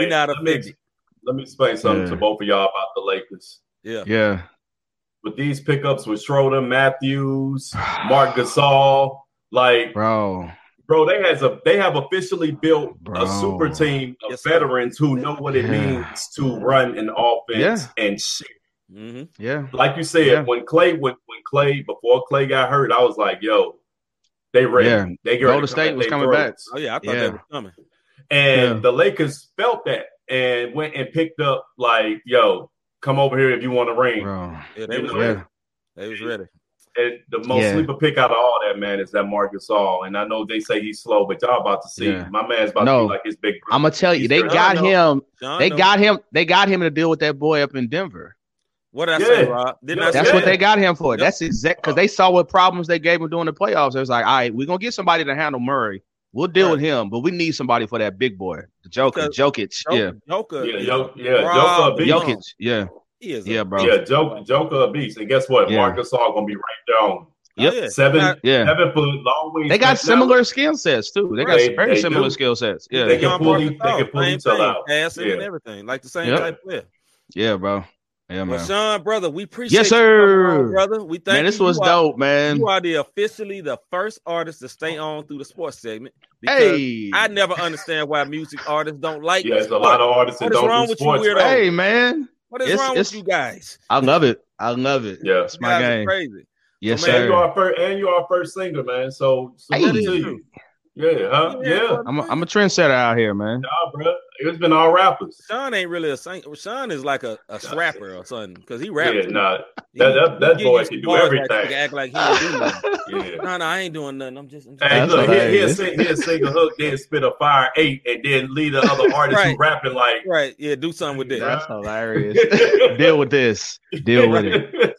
D: we not
E: let me-
D: offended.
E: Let me explain something
J: Yeah.
E: to both of y'all about the Lakers.
D: Yeah,
J: Yeah.
E: With these pickups with Schroeder, Matthews, Marc Gasol, like
J: Bro.
E: bro, they has a they have officially built
J: Bro.
E: a super team of
D: Yes, sir.
E: veterans who know what it
J: Yeah.
E: means to run an offense and shit.
D: hmm
J: Yeah.
E: Like you said,
J: Yeah.
E: when Klay when when Klay before Klay got hurt, I was like, yo, they ready.
J: Yeah.
E: They get ready
J: Golden State was
E: their
J: coming back.
D: Oh yeah, I thought
J: Yeah.
D: that was coming.
E: And
J: Yeah.
E: the Lakers felt that and went and picked up like, yo, come over here if you want to ring.
J: Bro.
D: Yeah, they was
E: know,
D: ready. They was ready.
E: And the most
J: Yeah.
E: sleeper pick out of all that man is that Marc Gasol. And I know they say he's slow, but y'all about to see
J: Yeah.
E: my man's about to
J: No.
E: be like his big brother.
J: I'm gonna tell you,
E: He's
J: they got
D: I
J: him.
D: Sean
J: They
D: know.
J: got him. They got him to deal with that boy up in Denver.
D: What did I say, Rob? Didn't
E: Yeah,
D: I
J: That's
D: say
J: what
D: that?
J: they got him for.
D: Yep.
J: That's exact because they saw what problems they gave him during the playoffs. It was like, all right, we're gonna get somebody to handle Murray. We'll deal
D: Right.
J: with him, but we need somebody for that big boy, the Joker,
D: Because-
J: Jokic. Yeah,
D: Joker.
E: Yeah,
D: is
E: Yo-
D: a
E: yeah, Joker
J: Jokic. Yeah,
D: He is a
J: yeah, bro.
E: Yeah, Joker, Joker a beast. And guess what?
J: Yeah.
E: Marc Gasol gonna be right there on
J: Yep.
D: Oh, yeah.
E: seven,
D: Got-
J: Yeah,
E: seven foot long wings.
J: they got
E: Now,
J: similar skill sets too. They got
E: They-
J: very
E: they
J: similar
E: do.
J: skill sets. Yeah,
E: They can pull they can pull
D: same
E: each other
D: thing,
E: out.
D: passing and everything, like the same
J: Yep.
D: type player.
J: yeah, bro. Yeah, man.
D: Sean, brother, we appreciate
J: Yes,
D: you
J: sir.
D: on, brother. We thank you.
J: Man, this
D: you.
J: was
D: You are-
J: dope, man.
D: You are the officially the first artist to stay on through the sports segment.
J: Hey,
D: I never understand why music artists don't like.
E: Yeah, there's a lot of artists that don't
D: wrong
E: do
D: with you,
E: sports.
D: weirdo?
J: hey, man.
D: What is
J: it's-
D: wrong
J: it's-
D: with you guys?
J: I love it. I love it.
E: Yeah.
J: It's my
D: guys are
J: game.
D: crazy.
J: Yes,
D: So, man,
E: And you
J: sir.
E: are first, and you are first singer, man. So salute
J: Hey.
E: To you. Yeah, huh?
D: Yeah,
E: Yeah.
J: I'm a, I'm a trendsetter out here, man.
E: Nah, bro. It's been all rappers.
D: Sean ain't really a singer. Sean is like a, a rapper or something because he raps.
E: Yeah,
D: too.
E: nah. That, that, that boy can do
D: bars like-
E: everything.
D: Act like he ain't do nothing.
E: Yeah.
D: No, no, I ain't doing nothing. I'm just. I'm just
E: Hey,
J: That's
E: look, he'll, he'll, sing, he'll sing a hook, then spit a fire eight, and then lead the other artist who rapping like.
D: right. Yeah, do something with this.
J: That's hilarious. Deal with this. Deal with it.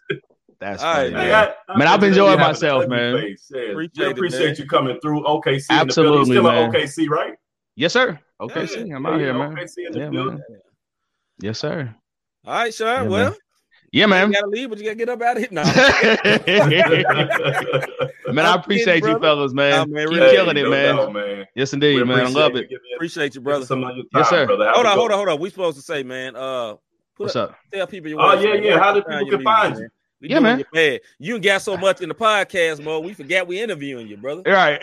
J: That's
D: All right,
J: funny,
E: Hey,
J: man.
E: I- I
J: Man, I've
E: appreciate
J: enjoyed
E: you having a
J: myself, man.
E: face. Yeah,
D: Appreciate
E: we
D: it,
E: appreciate
D: man.
E: you coming through OKC. in the building. Still
J: man.
E: OKC, right?
J: Yes, sir. OKC, see, I'm out
E: Yeah,
J: here, man.
E: OKC in the
J: Yeah,
E: building.
J: man. Yes, sir.
D: All right, sir.
J: Yeah,
D: well,
J: man. Yeah, man.
D: You gotta leave, but you gotta get up out of here. No.
J: man, I appreciate
D: kidding,
J: you,
D: brother.
J: fellas, man.
D: Nah, man,
J: Keep
D: really.
J: killing it,
E: no
J: man.
E: doubt, man.
J: Yes, indeed, man. I love it.
E: giving
D: Appreciate you, brother.
E: us Some of your time,
J: Yes, sir.
E: brother.
D: Hold on,
E: good
D: hold on, hold on. We supposed to say, man. Uh, put
J: What's
D: up,
J: up?
D: tell people your
E: Oh,
D: website,
E: yeah, yeah. How do people can find
D: music,
E: you?
D: We
J: Yeah, man.
D: you bad. You got so much in the podcast mode, we forgot we interviewing you, brother.
J: Right.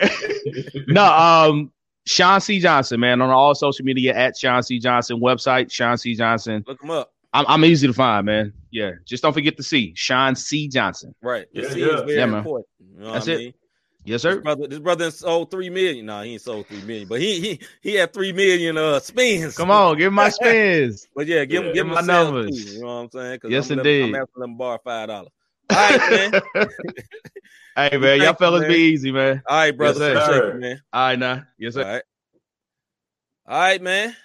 J: no, um, Sean C. Johnson, man, on all social media at Sean C. Johnson, website, Sean C. Johnson.
D: Look him up.
J: I'm, I'm easy to find, man. Yeah. Just don't forget the C. Sean C. Johnson.
D: Right. The
E: Yeah,
D: C
E: yeah.
D: is very
J: Yeah, man.
D: important. You know
J: That's
D: what I
J: it.
D: mean?
J: Yes,
D: This
J: sir.
D: brother, this brother sold three million. No, he ain't sold three million, but he he he had three million uh spins.
J: Come on, give him my spins.
D: But yeah, give him
E: Yeah.
D: give him
J: My numbers.
D: too, you know what I'm saying?
J: Yes,
D: I'm gonna let-
J: indeed.
D: I'm asking them bar five dollars. All right, man.
J: hey, man, y'all fellas
D: man.
J: be easy, man.
D: All right, brother.
J: Yes,
E: sir.
D: you, man.
J: All right, now. Yes, sir.
D: right. All right, man.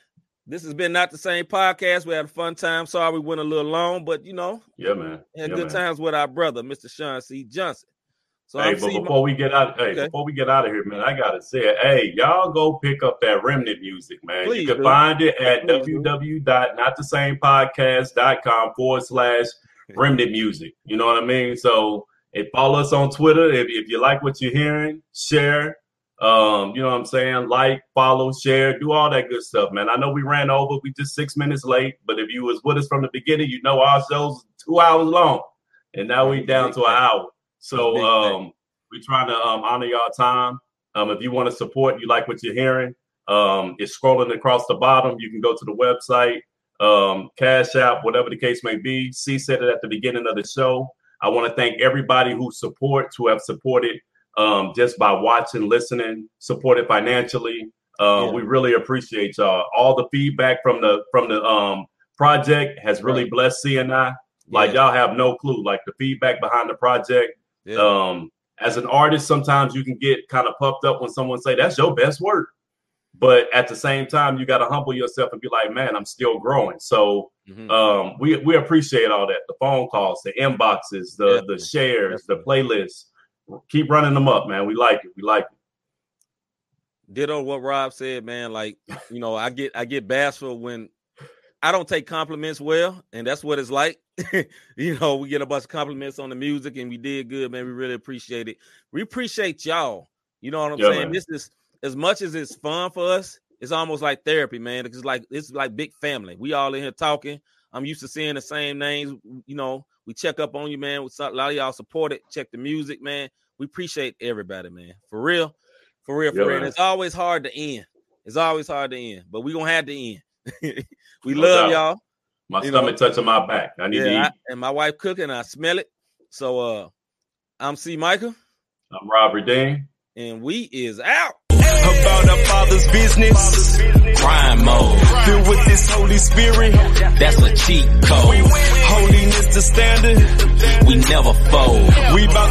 D: This has been not the same podcast. We had a fun time. Sorry we went a little long, but you know,
E: Yeah, man.
D: had
E: Yeah,
D: good
E: man.
D: times with our brother, Mr. Sean C. Johnson. So
E: Hey,
D: I'm
E: but before we get out, hey,
D: Okay.
E: before we get out of here, man, I gotta say, hey, y'all go pick up that remnant music, man.
D: Please
E: you can
D: do.
E: find it at www.notthesamepodcast.com forward slash remnant music. You know what I mean? So, if follow us on Twitter. If, if you like what you're hearing, share. Um, you know what I'm saying? Like, follow, share, do all that good stuff, man. I know we ran over, we just six minutes late, but if you was with us from the beginning, you know our show's two hours long, and now we down to an hour. So um, we're trying to um, honor y'all time. Um, if you want to support, you like what you're hearing, um, it's scrolling across the bottom. You can go to the website, um, Cash App, whatever the case may be. C said it at the beginning of the show. I want to thank everybody who supports, who have supported um, just by watching, listening, supported financially. Uh,
D: Yeah.
E: We really appreciate y'all. All the feedback from the from the um, project has really
D: Right.
E: blessed C and I. Like
D: Yeah.
E: y'all have no clue. Like the feedback behind the project.
D: Yeah.
E: Um, as an artist, sometimes you can get kind of puffed up when someone say that's your best work. But at the same time, you got to humble yourself and be like, man, I'm still growing. So
D: Mhm.
E: um, we we appreciate all that. The phone calls, the inboxes, the
D: Definitely.
E: the shares, the playlists. Keep running them up, man. We like it. We like it.
D: ditto what Rob said, man. Like, you know, I get I get bashful when I don't take compliments well, and that's what it's like. you know, we get a bunch of compliments on the music and we did good, man. We really appreciate it. We appreciate y'all. You know what I'm
E: Yeah,
D: saying?
E: man.
D: This is as much as it's fun for us, it's almost like therapy, man. It's like it's like big family. We all in here talking. I'm used to seeing the same names. You know, we check up on you, man. A lot of y'all support it. Check the music, man. We appreciate everybody, man. For real, for real, for
E: Yeah,
D: real.
E: man.
D: It's always hard to end. It's always hard to end, but we gonna have to end. we
E: No
D: love
E: doubt.
D: y'all.
E: My
D: You know.
E: stomach touching my back. I need to eat.
D: I, and my wife cooking. I smell it. So uh, I'm C. Michael,
E: I'm Robert Dean.
D: and we is out.
C: about our father's business. Crime mode. Filled with this Holy Spirit. That's a cheat code. Holiness the standard. We never fold. We about